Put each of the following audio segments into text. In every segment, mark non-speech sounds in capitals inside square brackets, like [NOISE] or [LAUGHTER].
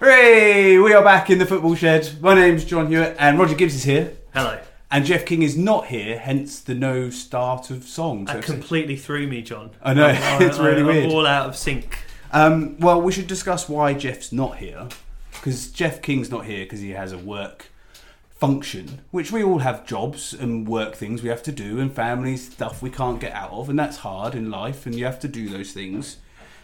Hooray! We are back in the football shed. My name's Jon Hewitt, and Roger Gibbs is here, Hello. and Jeff King is not here. Hence the no start of song. So That completely threw me, Jon. I know, [LAUGHS] I'm- it's really I'm weird. all out of sync. Um, well, we should discuss why Jeff's not here. Because Jeff King's not here because he has a work function, which we all have jobs and work things we have to do, and family stuff we can't get out of, and that's hard in life, and you have to do those things.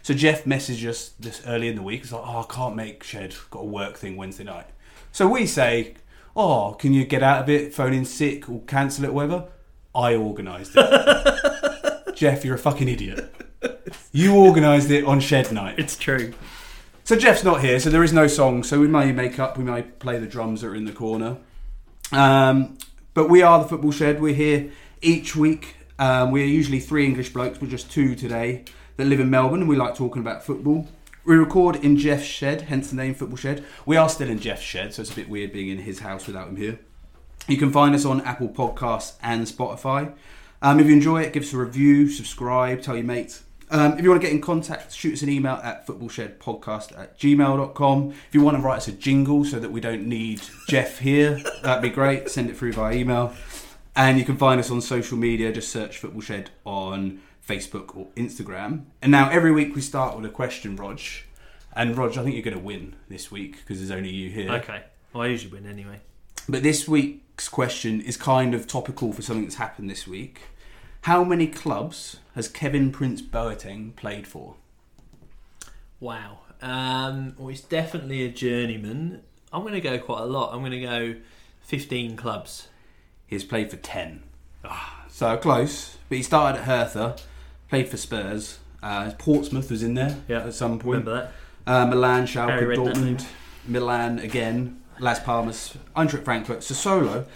So Jeff messaged us this early in the week. He's like, "Oh, I can't make shed. Got a work thing Wednesday night." So we say, "Oh, can you get out of it? Phone in sick or cancel it, or whatever." I organised it. [LAUGHS] Jeff, you're a fucking idiot. You organised it on shed night. It's true. So Jeff's not here, so there is no song. So we may make up, we may play the drums that are in the corner. Um, but we are the Football Shed. We're here each week. Um, we're usually three English blokes, we're just two today that live in Melbourne, and we like talking about football. We record in Jeff's shed, hence the name Football Shed. We are still in Jeff's shed, so it's a bit weird being in his house without him here. You can find us on Apple Podcasts and Spotify. Um, if you enjoy it, give us a review, subscribe, tell your mates. Um, if you want to get in contact, shoot us an email at footballshedpodcast at gmail.com. If you want to write us a jingle so that we don't need Jeff here, [LAUGHS] that'd be great. Send it through via email. And you can find us on social media. Just search Football Shed on Facebook or Instagram. And now every week we start with a question, Rog. And Rog, I think you're going to win this week because there's only you here. Okay. Well, I usually win anyway. But this week's question is kind of topical for something that's happened this week. How many clubs has Kevin Prince Boateng played for? Wow. Um, well, he's definitely a journeyman. I'm going to go quite a lot. I'm going to go 15 clubs. He has played for 10. So close. But he started at Hertha, played for Spurs. Uh, Portsmouth was in there Yeah, at some point. Remember that? Uh, Milan, Schalke, Harry read that Dortmund, Milan again, Las Palmas, Eintracht Frankfurt, Sassuolo,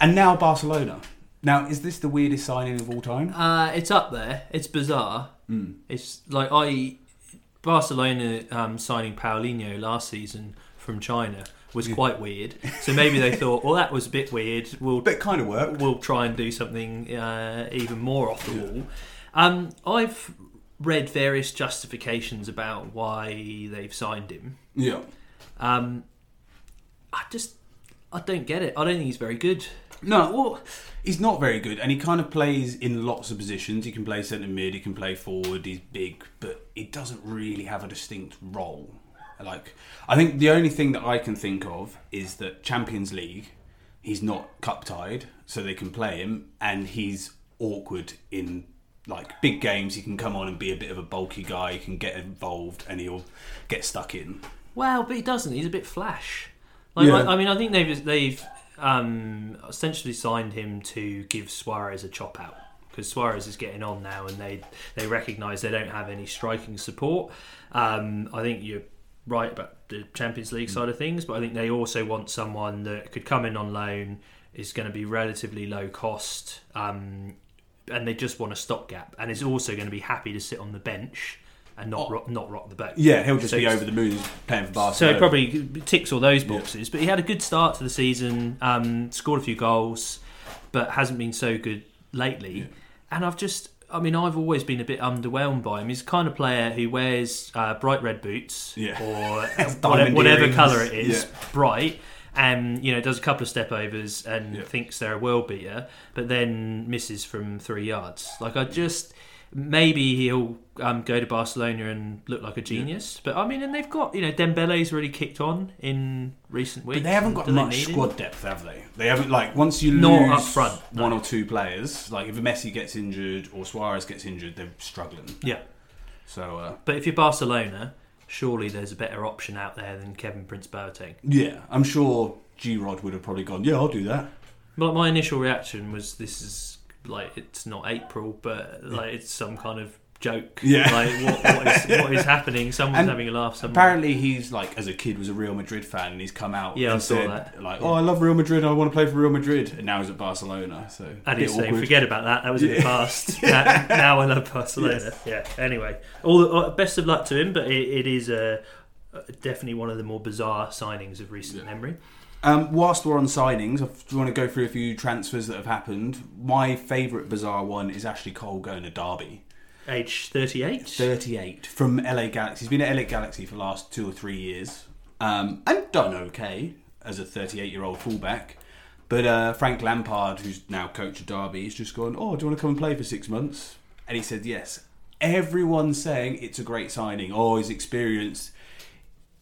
and now Barcelona. Now, is this the weirdest signing of all time? Uh, it's up there. It's bizarre. Mm. It's like I Barcelona um, signing Paulinho last season from China was quite weird. So maybe they thought, well, that was a bit weird. We'll But kind of worked. we'll try and do something uh, even more off the wall. Um, I've read various justifications about why they've signed him. Yeah. Um, I just I don't get it. I don't think he's very good. No, well, he's not very good, and he kind of plays in lots of positions. He can play centre mid, he can play forward. He's big, but he doesn't really have a distinct role. Like, I think the only thing that I can think of is that Champions League, he's not cup tied, so they can play him, and he's awkward in like big games. He can come on and be a bit of a bulky guy. He can get involved, and he'll get stuck in. Well, but he doesn't. He's a bit flash. Like, Yeah. I, I mean, I think they've they've um, essentially signed him to give Suarez a chop out because Suarez is getting on now, and they they recognise they don't have any striking support. Um, I think you're right about the Champions League side of things, but I think they also want someone that could come in on loan, is going to be relatively low cost, um, and they just want a stopgap, and is also going to be happy to sit on the bench and not Oh. rock, not rock the boat. Yeah, he'll just So be over the moon playing for so Barcelona. it probably ticks all those boxes. But he had a good start to the season, um, scored a few goals, but hasn't been so good lately. Yeah. And I've just, I mean, I've always been a bit underwhelmed by him. He's the kind of player who wears uh, bright red boots Yeah. or [LAUGHS] whatever, whatever colour it is, Yeah. bright. And you know, does a couple of step overs and Yeah. thinks they're a world beater, but then misses from three yards. Like I just, maybe he'll um, go to Barcelona and look like a genius. But I mean, and they've got you know Dembele's really kicked on in recent weeks. But they haven't got Do much him? squad depth, have they? They haven't like once you lose Not up front, no. one or two players, like if Messi gets injured or Suarez gets injured, they're struggling. Yeah, So uh, but if you're Barcelona, surely there's a better option out there than Kevin Prince Boateng. yeah, I'm sure G Rod would have probably gone. Yeah, I'll do that. But my initial reaction was, this is like it's not April, but like it's some kind of joke. Yeah. like what, what is what is [LAUGHS] happening? Someone's And having a laugh. Somewhere. Apparently, he's like as a kid was a Real Madrid fan, and he's come out Yeah, I saw said that. like. "Oh, I love Real Madrid. I want to play for Real Madrid." And now he's at Barcelona. So And bit he's saying, awkward. forget about that. That was in the Yeah. past. [LAUGHS] now, now I love Barcelona. Yeah. Anyway, all the, uh, best of luck to him. But it, it is uh, definitely one of the more bizarre signings of recent memory. Um, whilst we're on signings, I do want to go through a few transfers that have happened. My favourite bizarre one is Ashley Cole going to Derby. Age thirty-eight. 38 from LA Galaxy. He's been at LA Galaxy for the last two or three years. um, and done okay as a 38 year old fullback. But uh, Frank Lampard, who's now coach of Derby, he's just gone, Oh, do you want to come and play for six months? And he said, Yes. Everyone's saying it's a great signing. Oh, he's experienced.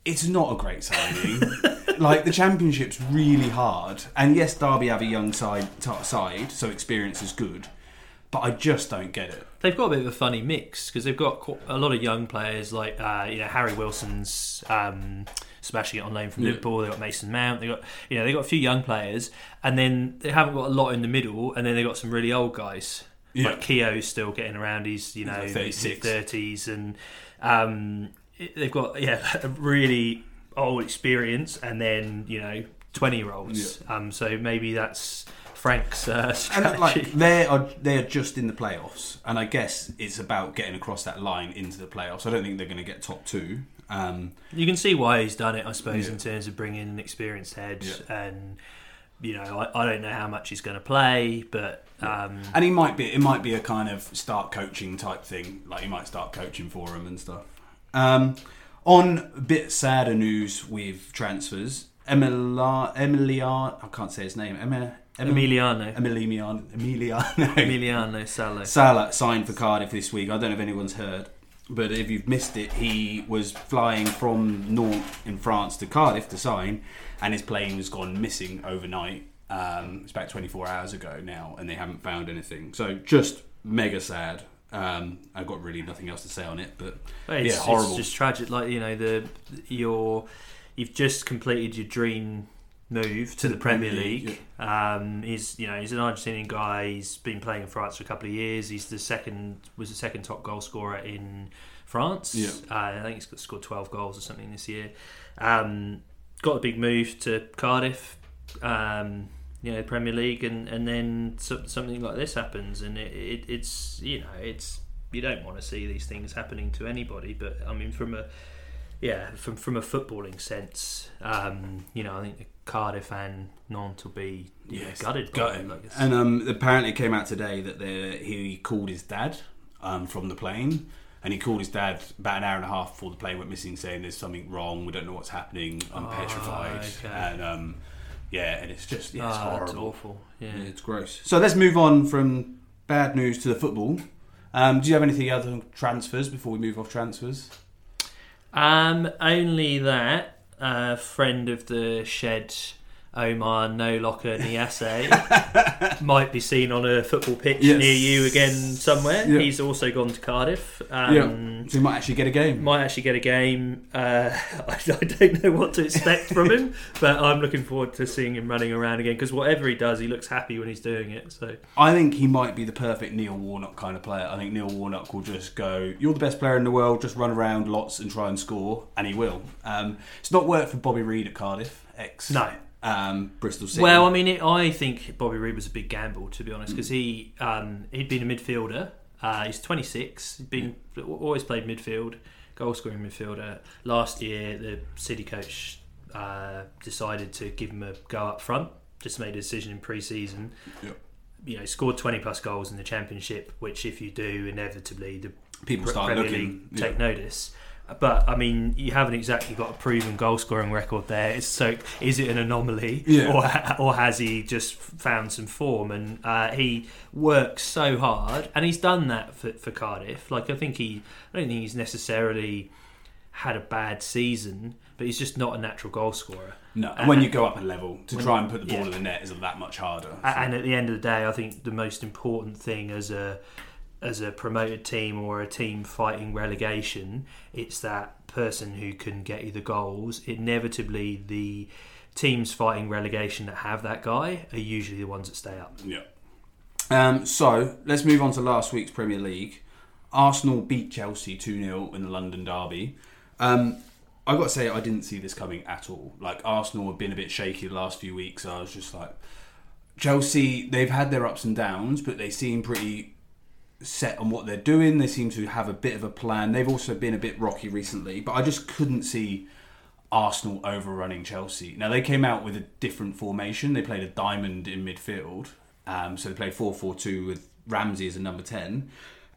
It's not a great signing. [LAUGHS] like the championship's really hard, and yes, Derby have a young side t- side, so experience is good. But I just don't get it. They've got a bit of a funny mix because they've got a lot of young players like uh, you know Harry Wilson's um, smashing it on loan from Yeah. Liverpool. They've got Mason Mount. They got you know they got a few young players, and then they haven't got a lot in the middle, and then they got some really old guys. Yeah. Like Keogh's still getting around. He's you know like 36. thirties, and um, they've got yeah [LAUGHS] a really old experience, and then you know twenty year olds. Um, so maybe that's Frank's uh, And like they are they are just in the playoffs, and I guess it's about getting across that line into the playoffs. I don't think they're going to get top two. Um, You can see why he's done it, I suppose, Yeah. in terms of bringing an experienced head. Yeah. And you know, I, I don't know how much he's going to play, but um, and he might be it might be a kind of start coaching type thing. Like he might start coaching for him and stuff. Um, on a bit sadder news with transfers, Emiliano, Emiliano I can't say his name. Emma, Emiliano, Emiliano, [LAUGHS] Emiliano, Emiliano Salo. Sala signed for Cardiff this week. I don't know if anyone's heard, but if you've missed it, he was flying from Nantes in France to Cardiff to sign, and his plane has gone missing overnight. Um, it's about 24 hours ago now, and they haven't found anything. So just mega sad. Um, I've got really nothing else to say on it, but It's, yeah, it's horrible. just tragic. Like you know, the your you've just completed your dream move to the Premier League. Um, he's you know he's an Argentinian guy. He's been playing in France for a couple of years. He's the second was the second top goal scorer in France. Yeah. Uh, I think he's got, scored twelve goals or something this year. Um, got a big move to Cardiff. Um, you know, Premier League, and and then so, something like this happens, and it, it, it's you know it's you don't want to see these things happening to anybody, but I mean from a yeah from from a footballing sense, um, you know I think Cardiff and Nantes will be Yes, gutted. gutted. like And um, apparently, it came out today that the, he called his dad um, from the plane, and he called his dad about an hour and a half before the plane went missing, saying there's something wrong. We don't know what's happening. I'm Oh, petrified. okay. And um, yeah, and it's just yeah, it's it's horrible. awful. Yeah. Yeah, it's gross. So let's move on from bad news to the football. Um, do you have anything other than transfers before we move off transfers? Um, only that uh, friend of the shed, Omar No Locker [LAUGHS] Niasse, might be seen on a football pitch Yes. near you again somewhere. Yeah. He's also gone to Cardiff. Um, yeah, so you might actually get a game. Might actually get a game. Uh, I, [LAUGHS] I don't know what to expect from him, [LAUGHS] but I'm looking forward to seeing him running around again because whatever he does, he looks happy when he's doing it. So I think he might be the perfect Neil Warnock kind of player. I think Neil Warnock will just go, "You're the best player in the world. Just run around lots and try and score," and he will. Um, it's not worked for Bobby Reid at Cardiff, ex no, um, Bristol City. Well, I mean, it, I think Bobby Reid was a big gamble, to be honest, because he um, he'd been a midfielder. Uh, he's 26. He's been always played midfield, goal scoring midfielder. Last year, the City coach uh, decided to give him a go up front. Just made a decision in pre-season. Yep. You know, scored 20 plus goals in the championship, which if you do, inevitably the people start Premier looking. League yeah. take notice. But I mean, you haven't exactly got a proven goal scoring record there. It's so is it an anomaly, Yeah. or or has he just found some form? And uh, he works so hard, and he's done that for, for Cardiff. Like I think he, I don't think he's necessarily had a bad season, but he's just not a natural goal scorer. No, and when you go up a level to try and put the ball yeah. in the net is that much harder. A- And at the end of the day, I think the most important thing as a as a promoted team or a team fighting relegation, it's that person who can get you the goals. Inevitably, the teams fighting relegation that have that guy are usually the ones that stay up. Yeah. Um, so let's move on to last week's Premier League. Arsenal beat Chelsea 2 0 in the London Derby. Um, i got to say, I didn't see this coming at all. Like, Arsenal have been a bit shaky the last few weeks. I was just like, Chelsea, they've had their ups and downs, but they seem pretty set on what they're doing. They seem to have a bit of a plan. They've also been a bit rocky recently, but I just couldn't see Arsenal overrunning Chelsea. Now, they came out with a different formation. They played a diamond in midfield. Um, so they played 4 4 2 with Ramsey as a number 10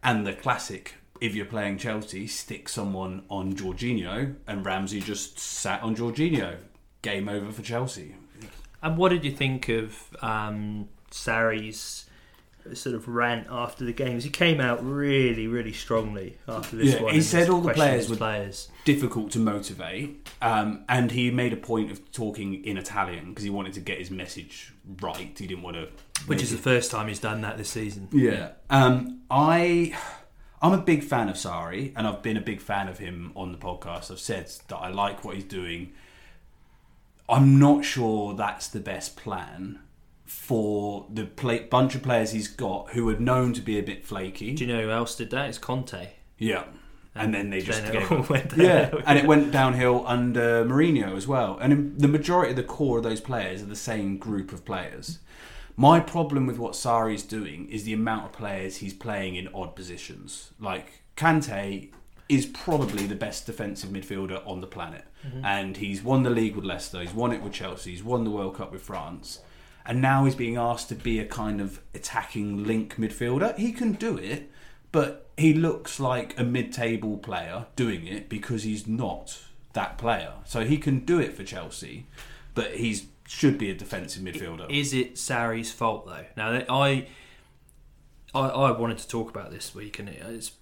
and the classic if you're playing Chelsea, stick someone on Jorginho, and Ramsey just sat on Jorginho. Game over for Chelsea. And what did you think of um, Sarri's sort of rant after the games? He came out really, really strongly after this Yeah, one. he said all the players were- players. difficult to motivate, um, and he made a point of talking in Italian because he wanted to get his message right. He didn't want to, Which is the first time he's done that this season. yeah. Um, I I'm a big fan of Sarri, and I've been a big fan of him on the podcast. I've said that I like what he's doing. I'm not sure that's the best plan for the play, bunch of players he's got who are known to be a bit flaky. Do you know who else did that? It's Conte. Yeah. And then they just Then it all went Yeah, and it went downhill under Mourinho as well. And the majority of the core of those players are the same group of players. My problem with what Sarri's doing is the amount of players he's playing in odd positions. Like Kante is probably the best defensive midfielder on the planet, mm-hmm. and he's won the league with Leicester. He's won it with Chelsea. He's won the World Cup with France. And now he's being asked to be a kind of attacking link midfielder. He can do it, but he looks like a mid-table player doing it because he's not that player. So he can do it for Chelsea, but he's should be a defensive midfielder. Is it Sarri's fault though? Now I, I, I wanted to talk about this week, and it's,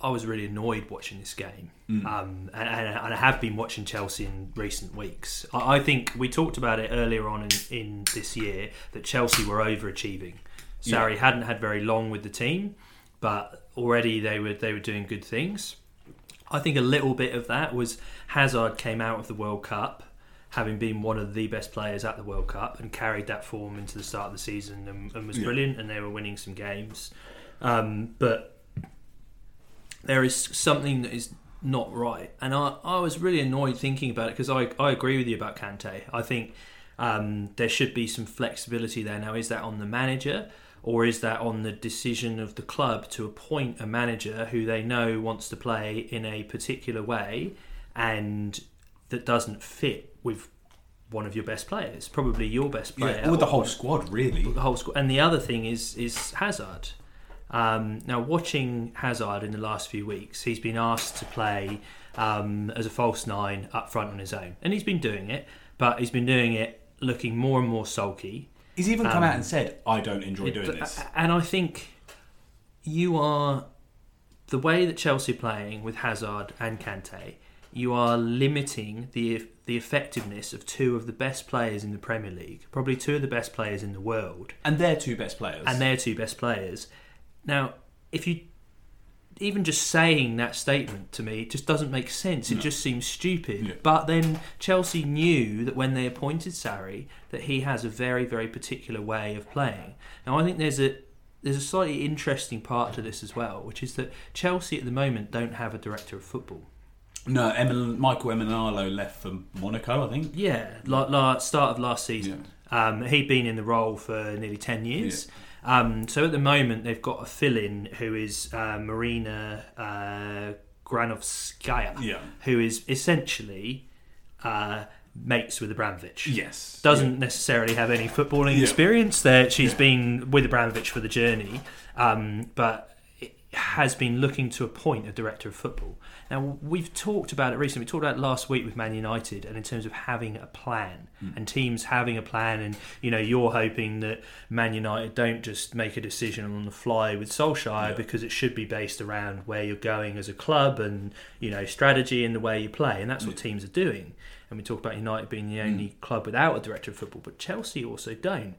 I, was really annoyed watching this game, um, and, and, I have been watching Chelsea in recent weeks. I, I think we talked about it earlier on in, in this year that Chelsea were overachieving. Sarri hadn't had very long with the team, but already they were they were doing good things. I think a little bit of that was Hazard came out of the World Cup having been one of the best players at the World Cup and carried that form into the start of the season and, and was Yeah. brilliant and they were winning some games. Um, but there is something that is not right. And I, I was really annoyed thinking about it because I, I agree with you about Kante. I think um, there should be some flexibility there. Now, is that on the manager or is that on the decision of the club to appoint a manager who they know wants to play in a particular way and that doesn't fit with one of your best players, probably your best player, yeah, with the whole squad, really. the whole squad. And the other thing is is Hazard. Um, now, watching Hazard in the last few weeks, he's been asked to play um, as a false nine up front on his own, and he's been doing it. But he's been doing it looking more and more sulky. He's even come Um, out and said, "I don't enjoy doing It- this." And I think you are the way that Chelsea are playing with Hazard and Kante. You are limiting the the effectiveness of two of the best players in the Premier League, probably two of the best players in the world, And they're two best players. and they're two best players. Now, if you even just saying that statement to me it just doesn't make sense. It No. just seems stupid. Yeah. But then Chelsea knew that when they appointed Sarri, that he has a very, very particular way of playing. Now, I think there's a there's a slightly interesting part to this as well, which is that Chelsea at the moment don't have a director of football. no, Emin, Michael Emenalo left for Monaco, I think. Yeah, la, la, start of last season. Um, he'd been in the role for nearly 10 years. Um, so at the moment, they've got a fill in who is uh, Marina uh, Granovskaya, Yeah. who is essentially uh, mates with Abramovich. Yes. Doesn't necessarily have any footballing Yeah. experience there. She's Yeah. been with Abramovich for the journey, um, but has been looking to appoint a director of football. Now we've talked about it recently. We talked about it last week with Man United, and in terms of having a plan hmm. and teams having a plan, and you know you're hoping that Man United don't just make a decision on the fly with Solskjaer Yeah. because it should be based around where you're going as a club and you know strategy and the way you play, and that's what teams are doing. And we talk about United being the hmm. only club without a director of football, but Chelsea also don't.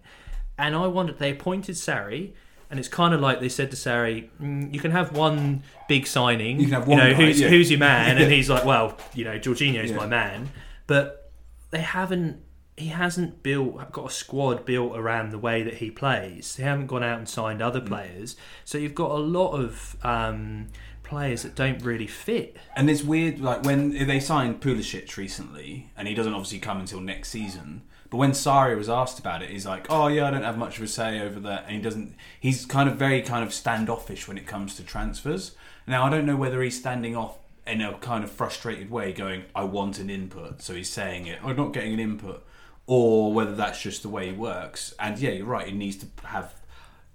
And I wondered, they appointed Sarri, and it's kind of like they said to Sarri, mm, you can have one big signing. You can have one know, guy, who's, yeah. who's your man? And [LAUGHS] he's like, well, you know, Jorginho's Yeah. my man. But they haven't, he hasn't built, got a squad built around the way that he plays. They haven't gone out and signed other Mm. players. So you've got a lot of um, players that don't really fit. And it's weird, like when they signed Pulisic recently, and he doesn't obviously come until next season. But when Sarri was asked about it, he's like, "Oh yeah, I don't have much of a say over that," and he doesn't. He's kind of very kind of standoffish when it comes to transfers. Now I don't know whether he's standing off in a kind of frustrated way, going, "I want an input," so he's saying it, or not getting an input, or whether that's just the way he works. And yeah, you're right. He needs to have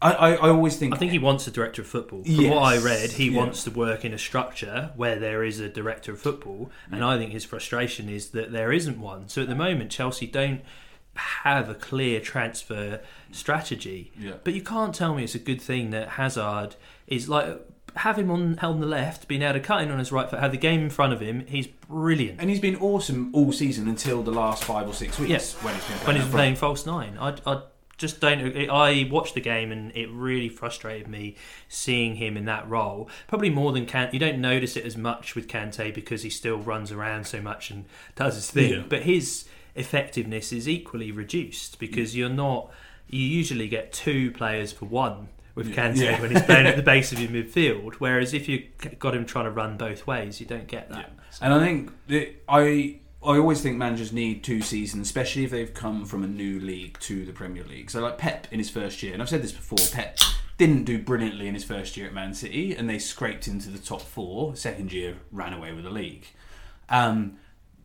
I, I, I always think I think he wants a director of football. From Yes, what I read, he yeah. wants to work in a structure where there is a director of football, and I think his frustration is that there isn't one. So at the moment, Chelsea don't have a clear transfer strategy. Yeah. But you can't tell me it's a good thing that Hazard is like have him on on the left, being able to cut in on his right foot, have the game in front of him. He's brilliant. and he's been awesome all season until the last five or six weeks Yes. when he's been when playing he's up playing false nine. I, I just don't. I watched the game and it really frustrated me seeing him in that role. Probably more than Kante. You don't notice it as much with Kante because he still runs around so much and does his thing. Yeah. But his effectiveness is equally reduced because you're not. You usually get two players for one. With Yeah. Kante Yeah. when he's playing at the [LAUGHS] base of your midfield, whereas if you got him trying to run both ways, you don't get that. And I think that I I always think managers need two seasons, especially if they've come from a new league to the Premier League. So like Pep in his first year, and I've said this before, Pep didn't do brilliantly in his first year at Man City, and they scraped into the top four. Second year, ran away with the league. Um,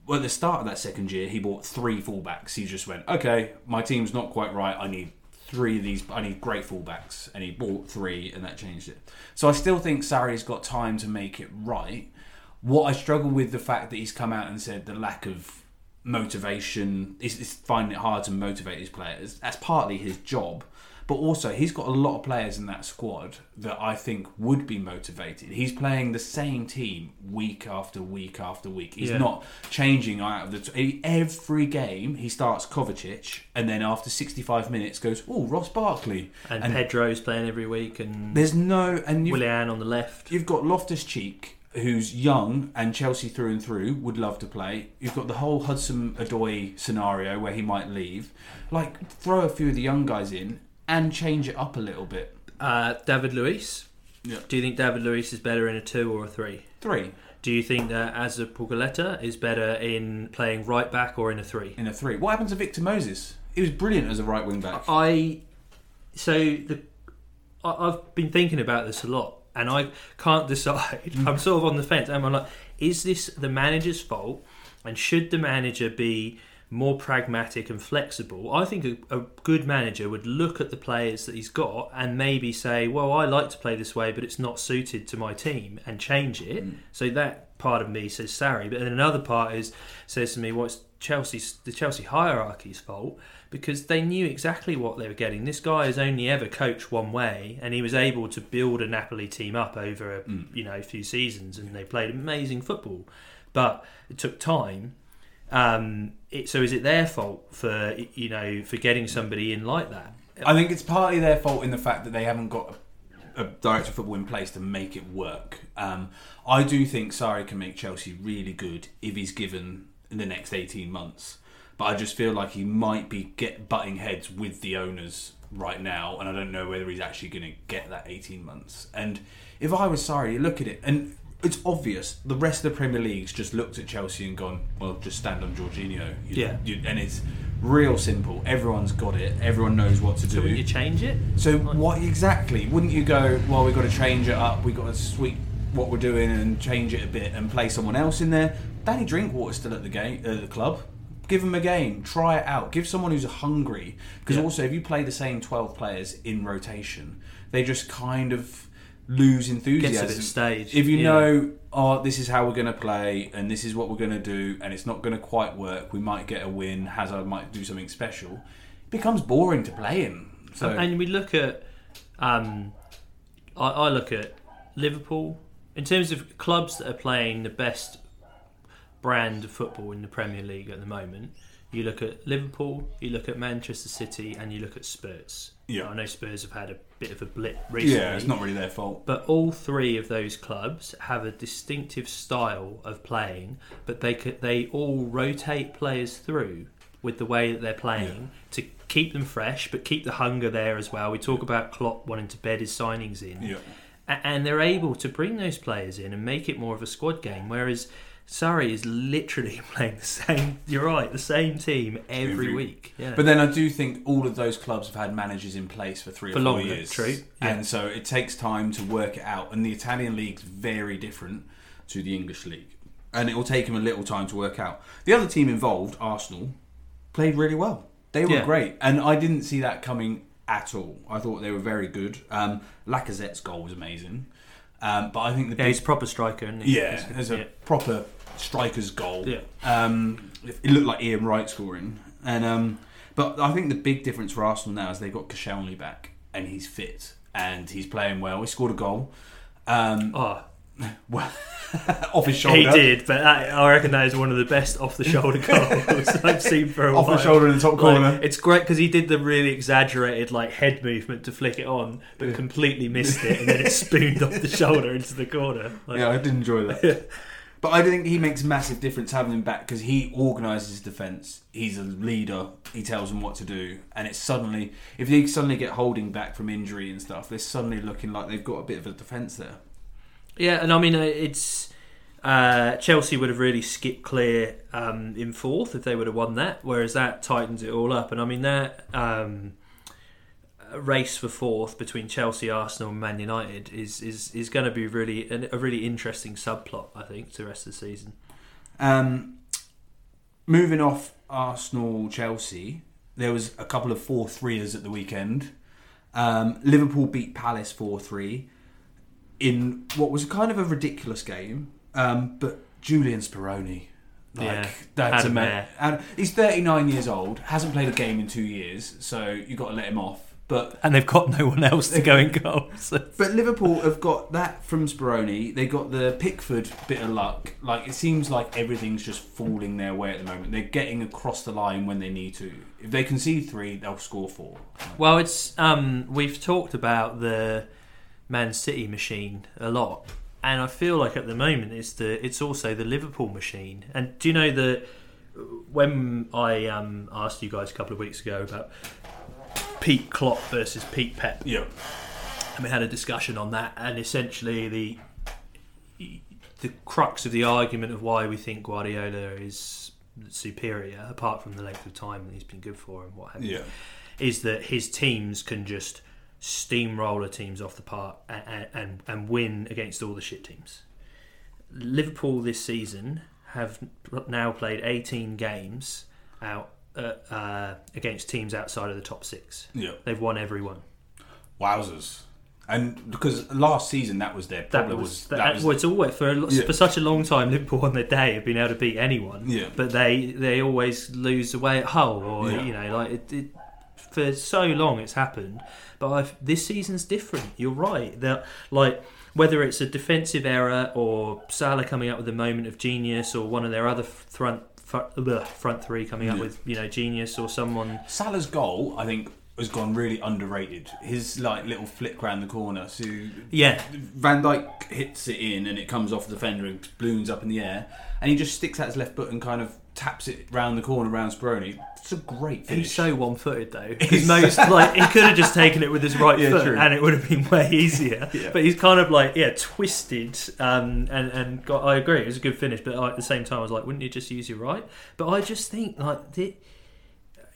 well, at the start of that second year, he bought three fullbacks. He just went, okay, my team's not quite right. I need three of these. I need great fullbacks, and he bought three, and that changed it. So I still think Sarri's got time to make it right. What I struggle with the fact that he's come out and said the lack of motivation is, is finding it hard to motivate his players. That's partly his job, but also he's got a lot of players in that squad that I think would be motivated. He's playing the same team week after week after week. He's Yeah. not changing out of the t- every game. He starts Kovacic and then after 65 minutes goes, "Oh, Ross Barkley." And, And- Pedro's playing every week, and There's no and Willian on the left. You've got Loftus Cheek, who's young and Chelsea through and through, would love to play. You've got the whole Hudson Odoi scenario where he might leave. Like, throw a few of the young guys in and change it up a little bit. Uh, David Luiz. Yeah. Do you think David Luiz is better in a two or a three? Three Do you think that Azpilicueta is better in playing right back or in a three? in a three. What happened to Victor Moses? He was brilliant as a right wing back. I so the I, I've been thinking about this a lot, and I can't [LAUGHS] decide. I'm sort of on the fence. I'm like, is this the manager's fault, and should the manager be more pragmatic and flexible? I think a, a good manager would look at the players that he's got and maybe say, well, I like to play this way, but it's not suited to my team, and change it. So that part of me says sorry, but then another part is says to me, well, it's Chelsea's the Chelsea hierarchy's fault because they knew exactly what they were getting. This guy has only ever coached one way, and he was able to build a Napoli team up over a, you know a few seasons, and they played amazing football. But it took time. Um, it, so is it their fault for you know for getting somebody in like that? I think it's partly their fault in the fact that they haven't got a, a director of football in place to make it work. Um, I do think Sarri can make Chelsea really good if he's given in the next 18 months. But I just feel like he might be get butting heads with the owners right now, and I don't know whether he's actually going to get that 18 months. And if I was Sarri, you look at it, and it's obvious the rest of the Premier League's just looked at Chelsea and gone, well, just stand on Jorginho. You- Yeah. you- and it's real simple. Everyone's got it. Everyone knows what to So do. will you change it? So what exactly? Wouldn't you go? Well, we've got to change it up. We've got to sweep what we're doing and change it a bit and play someone else in there. Danny Drinkwater's still at the game, uh, the club. Give him a game. Try it out. Give someone who's hungry. Because Yeah. also, if you play the same twelve players in rotation, they just kind of lose enthusiasm. Gets a bit staged. If you yeah. know, oh, this is how we're going to play, and this is what we're going to do, and it's not going to quite work, we might get a win. Hazard might do something special. It becomes boring to play him. So and we look at, um, I, I look at Liverpool in terms of clubs that are playing the best brand of football in the Premier League at the moment. You look at Liverpool, you look at Manchester City, and you look at Spurs. Yeah. I know Spurs have had a bit of a blip recently. Yeah, it's not really their fault. But all three of those clubs have a distinctive style of playing, but they could, they all rotate players through with the way that they're playing to keep them fresh, but keep the hunger there as well. We talk about Klopp wanting to bed his signings in, Yeah. And they're able to bring those players in and make it more of a squad game. Whereas Sarri is literally [LAUGHS] playing the same. You're right, the same team every, Every- week. Yeah. But then I do think all of those clubs have had managers in place for three For or four longer, years. true, yeah. And so it takes time to work it out. And the Italian league's very different to the English league. And it will take them a little time to work out. The other team involved, Arsenal, played really well. They were Yeah. great. And I didn't see that coming at all. I thought they were very good. Um, Lacazette's goal was amazing, um, but I think the Yeah, big he's a proper striker, he? yeah, there's a Yeah. proper striker's goal. Yeah. Um, it looked like Ian Wright scoring, and um, but I think the big difference for Arsenal now is they've got Koscielny back, and he's fit and he's playing well. He scored a goal. Um, Oh, [LAUGHS] well, [LAUGHS] off his shoulder. he did, but that, I reckon that is one of the best off the shoulder [LAUGHS] goals I've seen for a Off while. the shoulder in the top Like, corner. it's great because he did the really exaggerated like head movement to flick it on, but completely missed it, and then it spooned off the shoulder into the corner. Like, yeah, I did enjoy that. But I think he makes a massive difference having him back because he organises defence. He's a leader. He tells them what to do, and it's suddenly if they suddenly get holding back from injury and stuff, they're suddenly looking like they've got a bit of a defence there. Yeah, and I mean uh, it's uh, Chelsea would have really skipped clear um, in fourth if they would have won that, whereas that tightens it all up. And I mean that um, race for fourth between Chelsea, Arsenal, and Man United is is, is going to be really an, a really interesting subplot. I think to the rest of the season. Um, moving off Arsenal, Chelsea, there was a couple of four threeers at the weekend. Um, Liverpool beat Palace four three in what was kind of a ridiculous game, um, but Julian Speroni. Like, Yeah, that's a man. And he's 39 years old, hasn't played a game in two years, so you've got to let him off. But And they've got no one else to go in goal. So. but Liverpool have got that from Speroni. They got the Pickford bit of luck. Like it seems like everything's just falling their way at the moment. They're getting across the line when they need to. If they concede three, they'll score four. Well, it's um, we've talked about the Man City machine a lot, and I feel like at the moment it's the it's also the Liverpool machine. And do you know that when I um, asked you guys a couple of weeks ago about Pete Klopp versus Pete Pep, Yeah. and we had a discussion on that, and essentially the the crux of the argument of why we think Guardiola is superior, apart from the length of time that he's been good for and what have you Yeah. is that his teams can just steamroller teams off the park and, and, and win against all the shit teams. Liverpool this season have now played 18 games out uh, uh, against teams outside of the top six. Yeah. They've won every one. Wowzers. And because last season that was their That problem. was, was, that, that was well, it's always for a Yeah. for such a long time. Liverpool on their day have been able to beat anyone. Yeah. but they they always lose away at Hull, or Yeah. you know, like it, it, for so long it's happened. But I've, this season's different. You're right. That like whether it's a defensive error or Salah coming up with a moment of genius, or one of their other front front, front three coming up with you know genius, or someone Salah's goal, I think, has gone really underrated. His like little flick round the corner. So yeah. Van Dijk hits it in and it comes off the defender and balloons up in the air, and he just sticks out his left foot and kind of taps it round the corner round Speroni. It's a great finish. He's so one-footed though. He's Because most like he could have just taken it with his right [LAUGHS] Yeah, foot, true. and it would have been way easier. [LAUGHS] Yeah. But he's kind of like yeah, twisted, um, and and got, I agree, it was a good finish. But at the same time, I was like, wouldn't you just use your right? But I just think like the,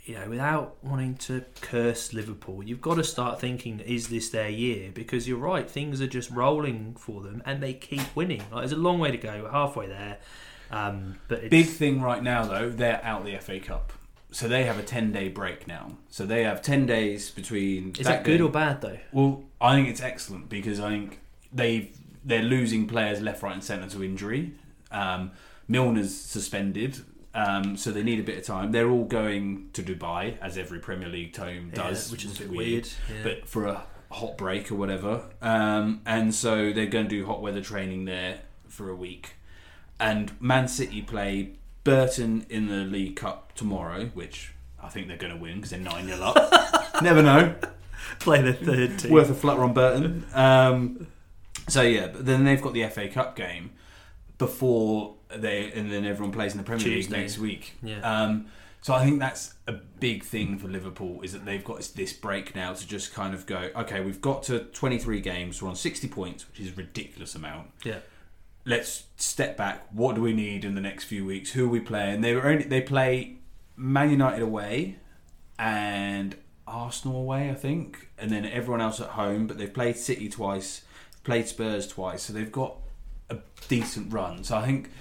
you know, without wanting to curse Liverpool, you've got to start thinking, is this their year? Because you're right, things are just rolling for them, and they keep winning. Like, there's a long way to go. We're halfway there. Um, but it's, Big thing right now, though, they're out the FA Cup. So they have a 10 day break now. So they have 10 days between. is that good game- or bad though? Well, I think it's excellent because I think they've they're losing players left, right, and centre to injury. Um, Milner's suspended, um, so they need a bit of time. They're all going to Dubai, as every Premier League team Yeah, does, which is a bit weird. weird. yeah. But for a hot break or whatever, um, and so they're going to do hot weather training there for a week. And Man City play Burton in the League Cup tomorrow, which I think they're going to win because they're nine 0 up. [LAUGHS] Never know play the third team. worth a flutter on Burton. Um, so yeah, but then they've got the FA Cup game before they, and then everyone plays in the Premier Tuesday. League next week. Yeah. Um, so I think that's a big thing for Liverpool is that they've got this break now to just kind of go, okay, we've got to 23 games, we're on 60 points, which is a ridiculous amount. yeah. Let's step back. What do we need in the next few weeks? Who are we playing? They were only they play Man United away and Arsenal away, I think, and then everyone else at home. But they've played City twice, played Spurs twice, so they've got a decent run. So I think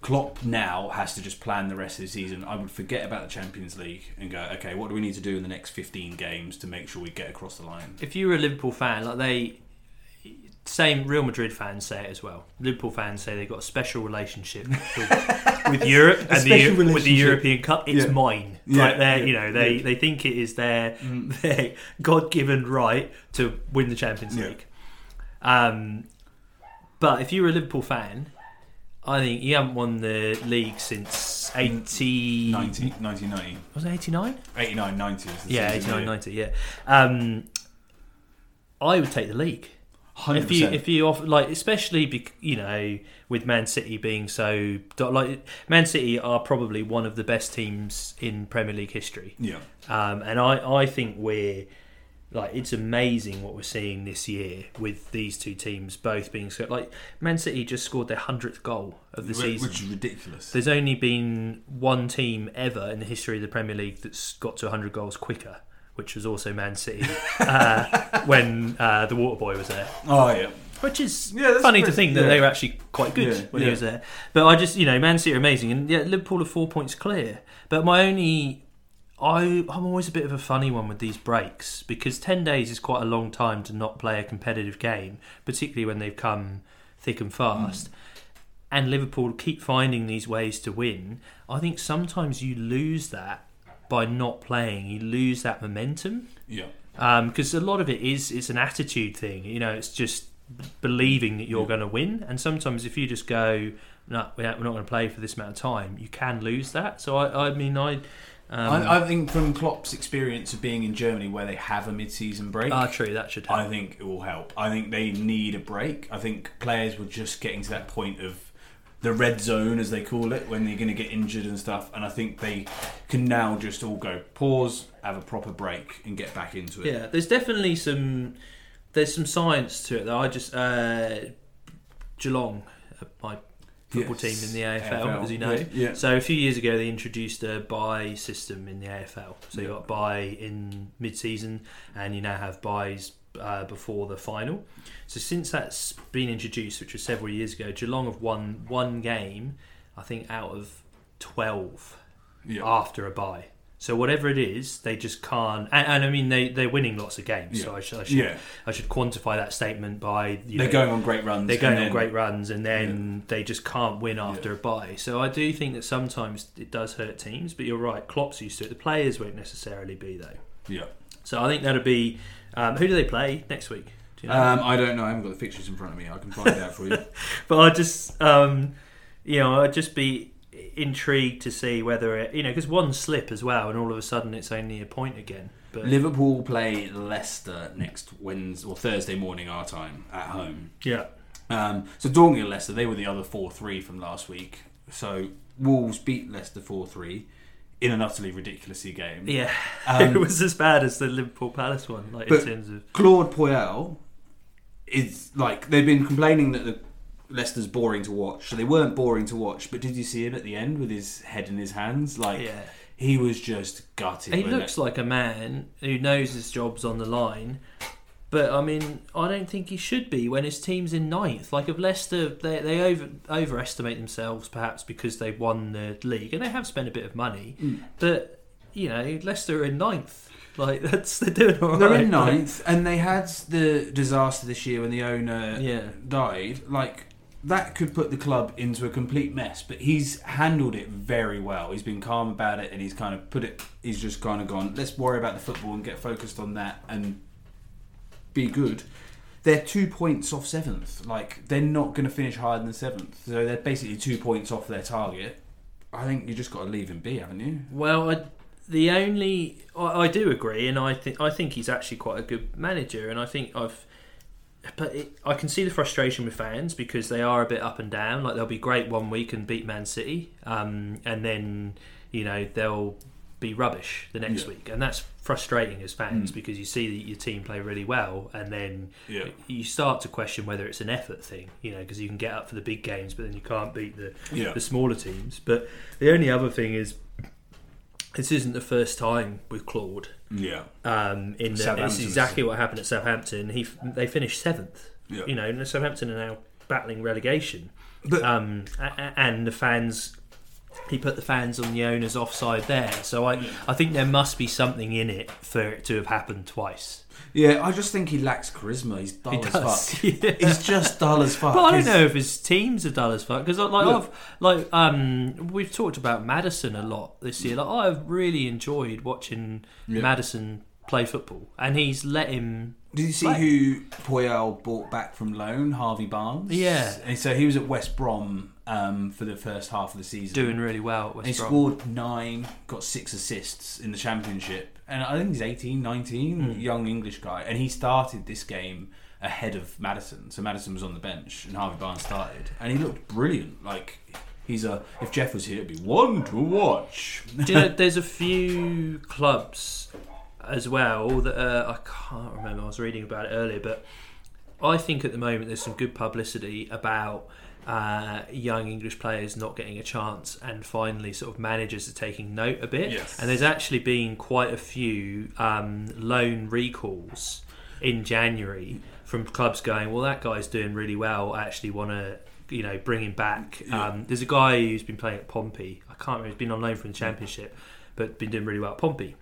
Klopp now has to just plan the rest of the season. I would forget about the Champions League and go, okay, what do we need to do in the next 15 games to make sure we get across the line? If you were a Liverpool fan, like they, same Real Madrid fans say it as well. Liverpool fans say they've got a special relationship [LAUGHS] with, with Europe and the, with the. European Cup. It's Yeah. mine. Yeah, Like they're, yeah, you know, they, they think it is their Mm. [LAUGHS] their God given right to win the Champions. League. Um, but if you were a Liverpool fan, I think you haven't won the league since eighty 90, 1990, Was it eighty nine? 89, 90 is the Yeah, season, 89, 90, Yeah. Um, I would take the league. 100%. If you if you offer like especially bec you know with Man City being so like Man City are probably one of the best teams in Premier League history, yeah. um, and I I think we're like it's amazing what we're seeing this year with these two teams both being so like Man City just scored their hundredth goal of the Wh- season. Which is ridiculous. There's only been one team ever in the history of the Premier League that's got to 100 goals quicker, which was also Man City uh, [LAUGHS] when uh, the Waterboy was there. Oh, yeah. Which is Yeah, funny to think that yeah. they were actually quite good Yeah, when he was there. But I just, you know, Man City are amazing, and yeah, Liverpool are four points clear. But my only, I, I'm always a bit of a funny one with these breaks because ten days is quite a long time to not play a competitive game, particularly when they've come thick and fast. And Liverpool keep finding these ways to win. I think sometimes you lose that by not playing. You lose that momentum Yeah. because a lot of it is it's an attitude thing. You know, it's just believing that you're Yeah. going to win. And sometimes if you just go, no, we're not, we're not going to play for this amount of time, you can lose that. So I, I mean, I. Um, I, I think from Klopp's experience of being in Germany where they have a mid-season break, ah, true. That should help. I think it will help. I think they need a break. I think players were just getting to that point of the red zone, as they call it, when they're going to get injured and stuff. And I think they can now just all go pause, have a proper break, and get back into it. Yeah, there's definitely some there's some science to it that I just uh, Geelong, uh, my football Yes. team in the AFL, AFL, as you know. yeah, yeah. So a few years ago they introduced a bye system in the AFL. So you got bye in mid-season, and you now have byes uh, before the final. So since that's been introduced, which was several years ago, Geelong have won one game, I think, out of twelve Yeah. after a bye. So whatever it is, they just can't. And, and I mean, they they're winning lots of games. So I should I should, Yeah. I should quantify that statement by you They're know, going on great runs. they're going on then- great runs and then they just can't win after Yeah. a bye. So I do think that sometimes it does hurt teams. But you're right, Klopp's used to it. The players won't necessarily be though. Yeah. So I think that'll be. Um, who do they play next week? Do you know? Um, I don't know. I haven't got the fixtures in front of me. I can find out for you. [LAUGHS] but I just, um, you know, I'd just be intrigued to see whether it, you know, because one slip as well, and all of a sudden it's only a point again. But Liverpool play Leicester next Wednesday or Thursday morning our time at home. yeah, Um, so Dortmund and Leicester, they were the other 4-3 from last week. So Wolves beat Leicester 4-3 in an utterly ridiculous game. yeah, [LAUGHS] Um, it was as bad as the Liverpool Palace one, like in terms of Claude Puel is like they've been complaining that the Leicester's boring to watch. So they weren't boring to watch, but did you see him at the end with his head in his hands? Like yeah. he was just gutted. He looks that- like a man who knows his job's on the line. But I mean, I don't think he should be when his team's in ninth. Like if Leicester, they they over overestimate themselves perhaps because they've won the league and they have spent a bit of money. Mm. But you know, Leicester are in ninth. Like [LAUGHS] that's they're doing all right. They're in ninth, and they had the disaster this year when the owner Yeah. died. Like that could put the club into a complete mess, but he's handled it very well. He's been calm about it, and he's kind of put it. He's just kind of gone. Let's worry about the football and get focused on that and be good. They're two points off seventh. Like they're not going to finish higher than seventh, so they're basically two points off their target. I think you just got to leave him be, haven't you? Well, I, the only I, I do agree, and I think I think he's actually quite a good manager, and I think I've. But it, I can see the frustration with fans because they are a bit up and down. Like they'll be great one week and beat Man City, um, and then you know they'll be rubbish the next Yeah. week, and that's frustrating as fans Mm. because you see that your team play really well, and then Yeah. you start to question whether it's an effort thing. You know, because you can get up for the big games, but then you can't beat the Yeah. the smaller teams. But the only other thing is, this isn't the first time with Claude. Yeah. Um, in that it's exactly what happened at Southampton. He they finished seventh. Yeah. You know, and Southampton are now battling relegation. But- um, and the fans. He put the fans on the owner's offside there, so I, I think there must be something in it for it to have happened twice. Yeah, I just think he lacks charisma. He's dull He as does, fuck. [LAUGHS] yeah. He's just dull as fuck. But I don't know if his teams are dull as fuck because like Look. I've like um we've talked about Maddison a lot this year. Like I've really enjoyed watching Yeah. Maddison play football, and he's let him. Did you see Right. who Puel brought back from loan? Harvey Barnes. Yeah. And so he was at West Brom um, for the first half of the season. Doing really well at he scored nine, got six assists in the championship, and I think he's 18, 19, Hmm. young English guy, and he started this game ahead of Maddison. So Maddison was on the bench, and Harvey Barnes started, and he looked brilliant. Like he's a if Jeff was here, it'd be one to watch. Do you know, there's a few clubs as well that uh, I can't remember. I was reading about it earlier, but I think at the moment there's some good publicity about uh, young English players not getting a chance, and finally, sort of managers are taking note a bit. Yes. And there's actually been quite a few um, loan recalls in January from clubs going, "Well, that guy's doing really well. I actually want to." You know, bring him back. Yeah. Um, there's a guy who's been playing at Pompey. I can't remember. He's been on loan from the Championship, but been doing really well at Pompey.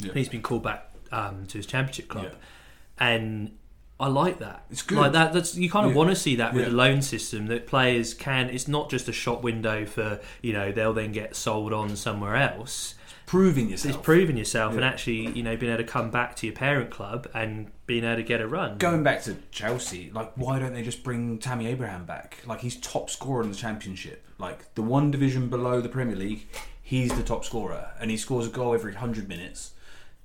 Yeah. He's been called back um, to his Championship club, Yeah. and I like that. It's good. Like that. That's you kind of Yeah. want to see that with Yeah. the loan system that players can. It's not just a shop window for you know they'll then get sold on somewhere else. Proving yourself. It's proving yourself and actually you know being able to come back to your parent club and being able to get a run. Going back to Chelsea, like why don't they just bring Tammy Abraham back? Like he's top scorer in the championship. Like the one division below the Premier League, he's the top scorer, and he scores a goal every hundred minutes.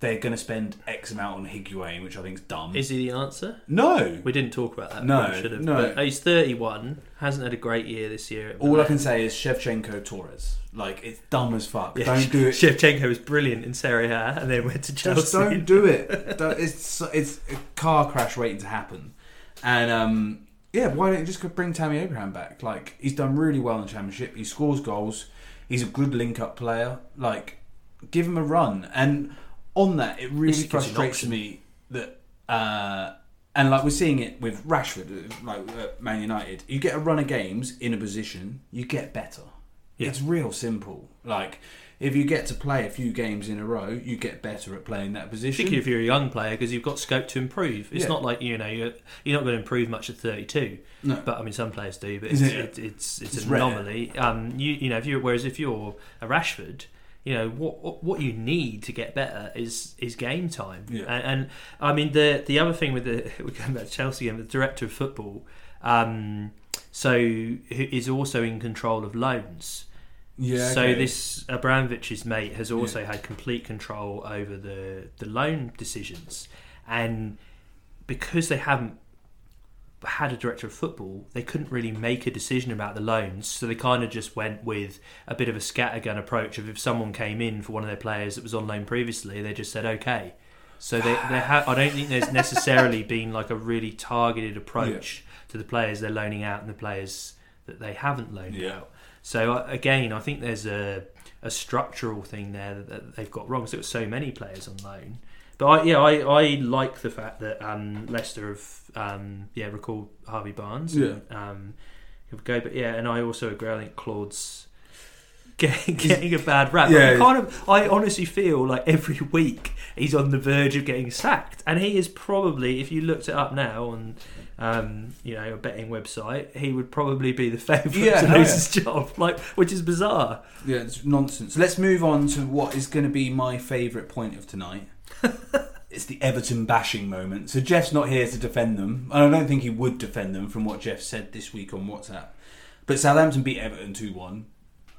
They're going to spend X amount on Higuain, which I think is dumb. Is he the answer? no. We didn't talk about that. No, should have. no. But he's 31. Hasn't had a great year this year. All I can say is Shevchenko Torres. Like it's dumb as fuck. Yeah, Don't do it. [LAUGHS] Shevchenko was brilliant in Serie A and then went to Chelsea. Just don't do it. [LAUGHS] Don't- It's it's a car crash waiting to happen. And um, yeah, why don't you just bring Tammy Abraham back? Like he's done really well in the championship. He scores goals. He's a good link-up player. Like give him a run. And on that, it really This gives you an frustrates me that. Uh, and like we're seeing it with Rashford, like Man United, you get a run of games in a position, you get better. Yeah. It's real simple. Like if you get to play a few games in a row, you get better at playing that position. Particularly if you're a young player, because you've got scope to improve. It's Yeah. not like you know you're, you're not going to improve much at 32. No. But I mean, some players do. But it's it? it, it's it's, It's an rare. anomaly. Um, you you know if you whereas if you're a Rashford, you know what what- you need to get better is is game time. Yeah. And, and I mean the the other thing with the [LAUGHS] we're going back to Chelsea and the director of football, um, so who is also in control of loans. Yeah. So okay. this Abramovich's mate has also had complete control over the the loan decisions, and because they haven't had a director of football, they couldn't really make a decision about the loans. So they kind of just went with a bit of a scattergun approach of if someone came in for one of their players that was on loan previously, they just said okay. So they, they ha- I don't think there's necessarily [LAUGHS] been like a really targeted approach to the players they're loaning out and the players that they haven't loaned Yeah. out. So uh, again, I think there's a a structural thing there that, that they've got wrong. So it's so many players on loan. I, yeah, I, I like the fact that um, Leicester have um, yeah recalled Harvey Barnes. Yeah. Um, have go, but yeah, and I also agree. I think Claude's [LAUGHS] getting, getting a bad rap. Yeah. I kind of, I honestly feel like every [LAUGHS] week he's on the verge of getting sacked, and he is probably, if you looked it up now on, um, you know, a betting website, he would probably be the [LAUGHS] favourite Yeah, to lose yeah. his job, like which is bizarre. Yeah, it's nonsense. Let's move on to what is going to be my favourite point of tonight. [LAUGHS] it's the Everton bashing moment. So Jeff's not here to defend them, and I don't think he would defend them from what Jeff said this week on WhatsApp. But Southampton beat Everton two one,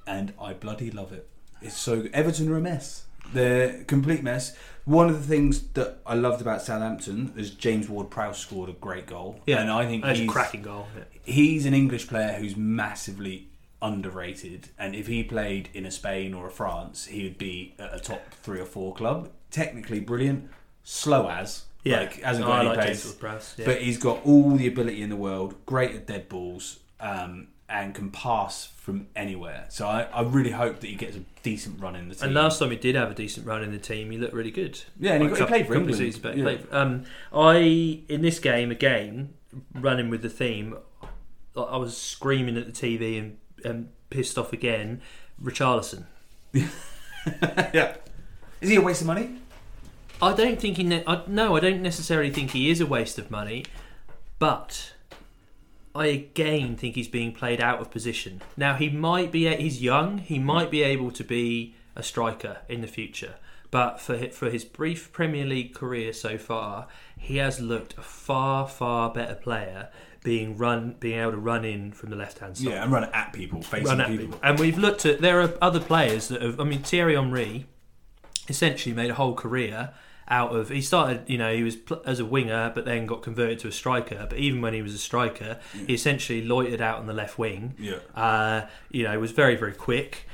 and I bloody love it. It's so good. Everton are a mess. They're a complete mess. One of the things that I loved about Southampton is James Ward-Prowse scored a great goal, Yeah, and I think that's a he's cracking goal. Yeah. he's an English player who's massively underrated, and if he played in a Spain or a France, he would be at a top three or four club. Technically brilliant, slow as Yeah, like hasn't got I any like pace, Ward-Prowse, yeah. but he's got all the ability in the world. Great at dead balls. Um, and can pass from anywhere. So I, I really hope that he gets a decent run in the team. And last time he did have a decent run in the team, he looked really good. Yeah, and he got- he played for England. back, Yeah. played um, I in this game again, running with the theme, I was screaming at the TV and, and pissed off again. Richarlison. [LAUGHS] yeah. Is he a waste of money? I don't think he. Ne- I, no, I don't necessarily think he is a waste of money, but I again think he's being played out of position. Now he might be. He's young. He might be able to be a striker in the future. But for for his brief Premier League career so far, he has looked a far far better player, being run, being able to run in from the left hand side Yeah, and run at people, facing run at people. people. And we've looked at there are other players that have. I mean, Thierry Henry essentially made a whole career out of. He started, you know, he was pl- as a winger, but then got converted to a striker. But even when he was a striker, he essentially loitered out on the left wing. Yeah. Uh, you know, was very very quick.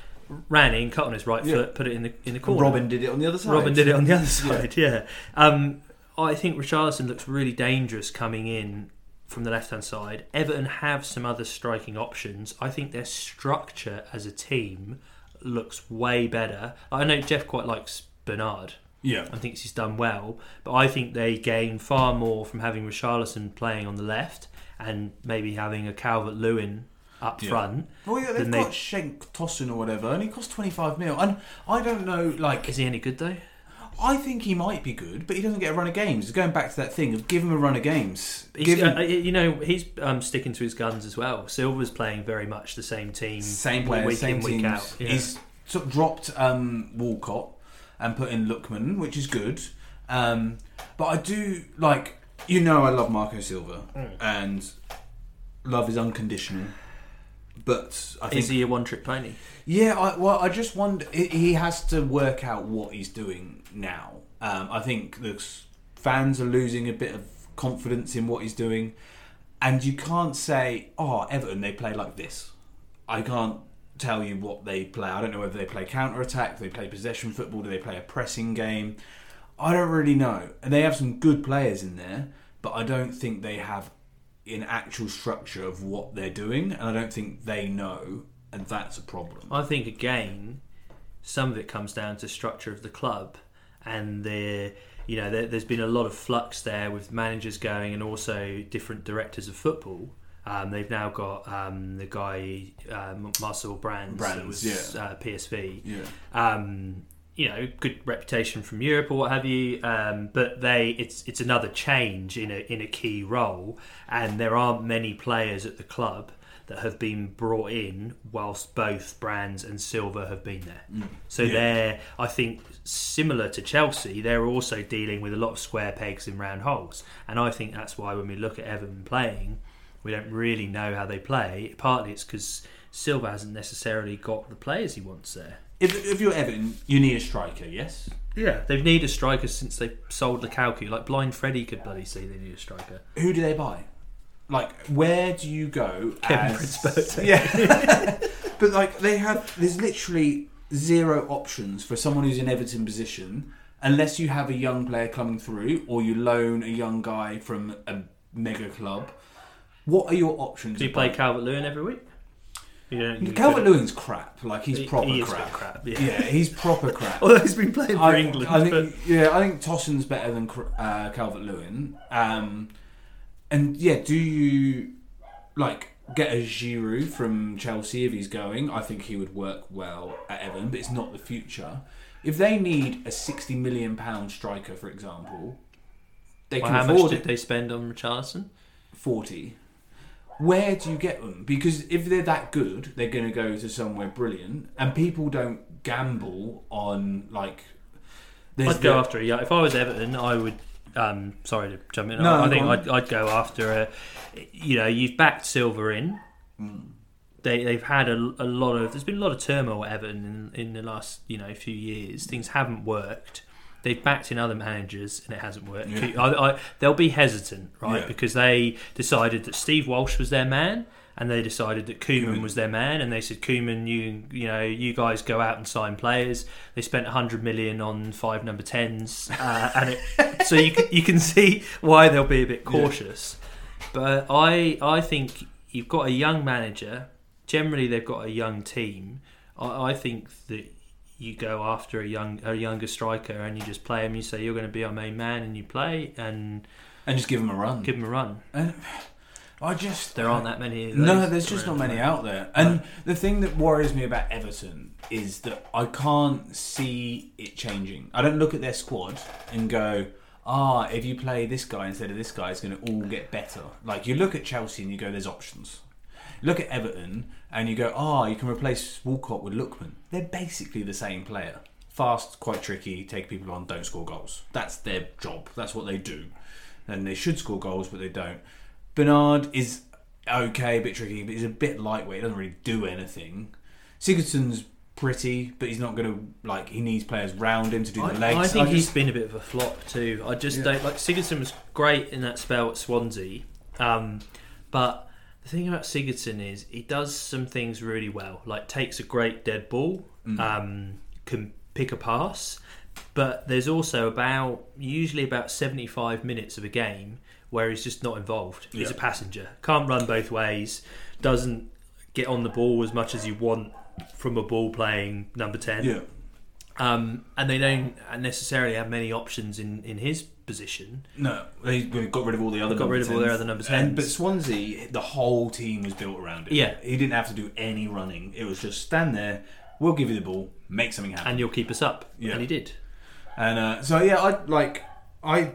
Ran in, cut on his right Yeah. foot, put it in the in the corner. Robin did it on the other side. Robin did it on the other [LAUGHS] side, yeah. Um, I think Richarlison looks really dangerous coming in from the left hand side. Everton have some other striking options. I think their structure as a team looks way better. I know Jeff quite likes Bernard. Yeah. I think he's done well, but I think they gain far more from having Richarlison playing on the left and maybe having a Calvert Lewin up Yeah. front. Well, yeah, they've got they- Cenk Tosun or whatever, and he cost 25 mil. And I don't know, like, Is he any good though? I think he might be good, but he doesn't get a run of games. Going back to that thing of give him a run of games. Give him uh, you know, he's um, sticking to his guns as well. Silva's playing very much the same team, same players, week same in, week teams. out. Yeah. He's sort of dropped um, Walcott and put in Lookman, which is good. Um, but I do like, you know, I love Marco Silva, Mm. and love is unconditional. But I think Is he a one-trick pony? Yeah, I, well, I just wonder. he- He has to work out what he's doing now. Um, I think the fans are losing a bit of confidence in what he's doing, and you can't say, "Oh, Everton, they play like this." I can't tell you what they play. I don't know whether they play counter attack, they play possession football, do they play a pressing game? I don't really know. And they have some good players in there, but I don't think they have an actual structure of what they're doing, and I don't think they know, and that's a problem. I think again, some of it comes down to structure of the club, and the you know there, there's been a lot of flux there with managers going and also different directors of football. Um, they've now got um, the guy um, Marcel Brands, Brands, was yeah. uh, PSV. Yeah. um, you know, good reputation from Europe or what have you. Um, but they, it's it's another change in a in a key role, and there aren't many players at the club that have been brought in whilst both Brands and Silva have been there. So Yeah. they're, I think, similar to Chelsea. They're also dealing with a lot of square pegs in round holes, and I think that's why when we look at Everton playing, we don't really know how they play. Partly it's because Silva hasn't necessarily got the players he wants there. If, if you're Everton, you need a striker, yes? Yeah, they've needed a striker since they sold Lukaku. Like blind Freddie could bloody see they need a striker. Who do they buy? Like, where do you go Kevin as... Prince. [LAUGHS] Yeah. [LAUGHS] but, like, they have... There's literally zero options for someone who's in Everton position unless you have a young player coming through or you loan a young guy from a mega club. What are your options? Do you play Calvert Lewin every week? You Calvert Lewin's crap. Like, he's proper he crap. crap, yeah. yeah, he's proper crap. [LAUGHS] Although he's been playing for I, England. I think, but yeah, I think Tosun's better than uh, Calvert Lewin. Um, and yeah, do you like get a Giroud from Chelsea if he's going? I think he would work well at Everton, but it's not the future. If they need a sixty million pound striker, for example, they well, can how much did it. they spend on Richarlison? forty. Where do you get them? Because if they're that good, they're going to go to somewhere brilliant, and people don't gamble on like. I'd go the- after a young. If I was Everton, I would. Um, sorry to jump in. No, I, I think. I'd, I'd go after a. You know, you've backed Silva in. Mm. They they've had a, a lot of. There's been a lot of turmoil at Everton in, in the last you know few years. Things haven't worked. They've backed in other managers and it hasn't worked. Yeah. I, I, they'll be hesitant, right? Yeah. Because they decided that Steve Walsh was their man, and they decided that Koeman. was their man, and they said, "Koeman, you you know, you guys go out and sign players." They spent 100 million on five number tens, uh, [LAUGHS] and it, so you can, you can see why they'll be a bit cautious. But I I think you've got a young manager. Generally, they've got a young team. I, I think that you go after a young a younger striker and you just play him. You say you're going to be our main man, and you play and and just give them a run. give him a run. And I just There aren't that many. No, there's just not many out there. And the thing that worries me about Everton is that I can't see it changing. I don't look at their squad and go, ah, if you play this guy instead of this guy, it's going to all get better. Like you look at Chelsea and you go, there's options. Look at Everton and you go, ah, you can replace Walcott with Lookman. They're basically the same player. Fast, quite tricky, take people on, don't score goals. That's their job. That's what they do. And they should score goals, but they don't. Bernard is okay, a bit tricky, but he's a bit lightweight. He doesn't really do anything. Sigurdsson's pretty, but he's not going to like. He needs players round him to do the I, legs. I think I he's just- been a bit of a flop too. I just Yeah. don't like Sigurdsson was great in that spell at Swansea, um, but the thing about Sigurdsson is he does some things really well. Like takes a great dead ball, Mm. um, can pick a pass, but there's also about usually about 75 minutes of a game where he's just not involved. He's Yeah. a passenger, can't run both ways, doesn't get on the ball as much as you want from a ball playing number 10 yeah. um, and they don't necessarily have many options in, in his position. No, they got rid of all the other. Got rid of all their other number And, but Swansea, the whole team was built around him. Yeah. he didn't have to do any running. It was just stand there. We'll give you the ball, make something happen. And you'll keep us up. Yeah. And he did. And uh, so yeah, I like I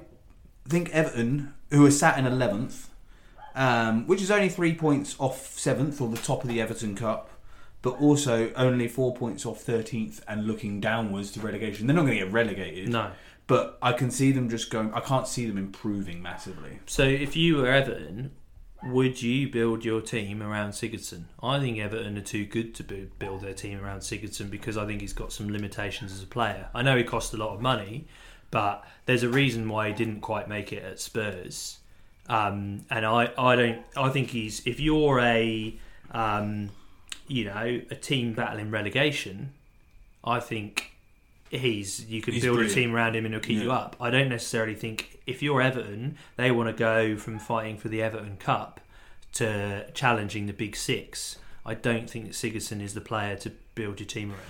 think Everton, who are sat in eleventh, um, which is only three points off seventh or the top of the Everton Cup, but also only four points off thirteenth and looking downwards to relegation. They're not going to get relegated. No. But I can see them just going. I can't see them improving massively. So if you were Everton, would you build your team around Sigurdsson? I think Everton are too good to build their team around Sigurdsson because I think he's got some limitations as a player. I know he cost a lot of money, but there's a reason why he didn't quite make it at Spurs. Um, and I, I don't. I think he's. If you're a, um, you know, a team battling relegation, I think he's. You can He's build brilliant. a team around him and he'll keep you up. I don't necessarily think if you're Everton, they want to go from fighting for the Everton Cup to challenging the Big Six. I don't think that Sigurdsson is the player to build your team around.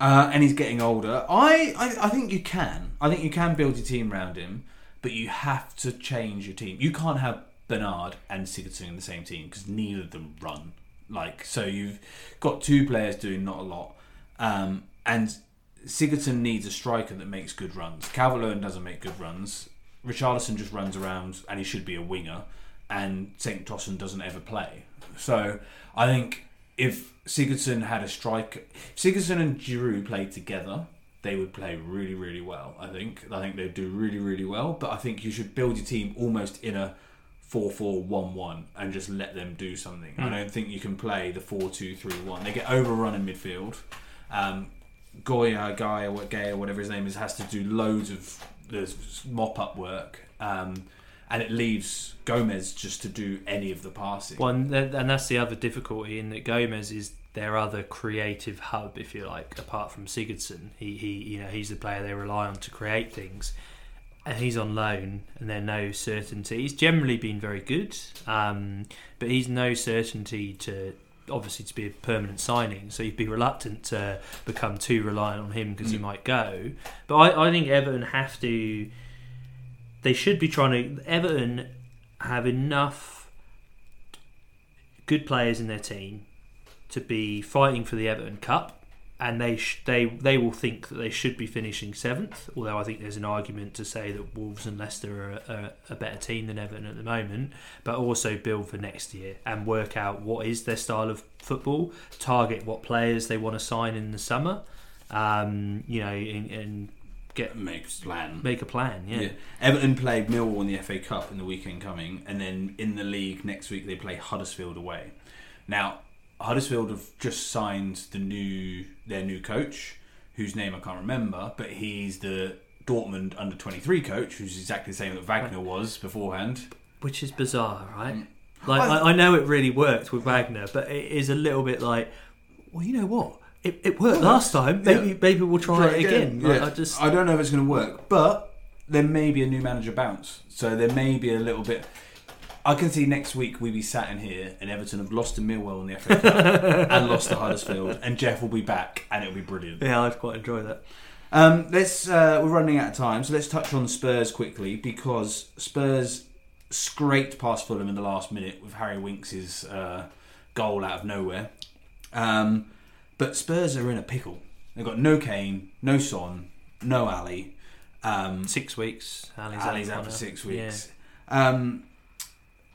Uh, and he's getting older. I, I I think you can. I think you can build your team around him, but you have to change your team. You can't have Bernard and Sigurdsson in the same team because neither of them run. Like so, you've got two players doing not a lot, um, and Sigurdsson needs a striker that makes good runs. Calvert-Lewin doesn't make good runs. Richarlison just runs around, and he should be a winger. And Cenk Tosun doesn't ever play. So I think if Sigurdsson had a striker, if Sigurdsson and Giroud played together, they would play really, really well. I think. I think they'd do really, really well. But I think you should build your team almost in a 4-4-1-1 and just let them do something. I don't think you can play the 4-2-3-1. They get overrun in midfield. Um, Goya, Guy, or Gay, or whatever his name is, has to do loads of the mop up work, um, and it leaves Gomez just to do any of the passing. Well, and, th- and that's the other difficulty in that Gomez is their other creative hub, if you like, apart from Sigurdsson. He, he, you know, he's the player they rely on to create things, and he's on loan, and there's no certainty. He's generally been very good, um, but he's no certainty to obviously to be a permanent signing. So you'd be reluctant to become too reliant on him because he Mm. might go. But I, I think Everton have to. They should be trying to. Everton have enough good players in their team to be fighting for the Everton Cup, and they sh- they they will think that they should be finishing seventh. Although I think there's an argument to say that Wolves and Leicester are a, a, a better team than Everton at the moment, but also build for next year and work out what is their style of football, target what players they want to sign in the summer, um, you know, and, and get makes plan. make a plan. Yeah. Yeah. Everton played Millwall in the FA Cup in the weekend coming, and then in the league next week they play Huddersfield away. Now, Huddersfield have just signed the new their new coach, whose name I can't remember, but he's the Dortmund under twenty three coach, who's exactly the same that Wagner was beforehand. which is bizarre, right? Mm. Like I- I, know it really worked with Wagner, but it is a little bit like, well, you know what? It, it worked Well, last time. Maybe yeah. maybe we'll try, it again. Like, Yeah. I just I don't know if it's going to work, but there may be a new manager bounce, so there may be a little bit. I can see next week we be sat in here and Everton have lost to Millwall in the FA Cup [LAUGHS] and lost to Huddersfield, and Jeff will be back and it'll be brilliant. yeah, I'd quite enjoy that. Um, let's uh, we're running out of time, so let's touch on Spurs quickly because Spurs scraped past Fulham in the last minute with Harry Winks' uh, goal out of nowhere. Um, but Spurs are in a pickle. They've got no Kane, no Son, no Ali. Um, Six weeks. Ali's, Ali's out out for six Yeah. weeks. Um,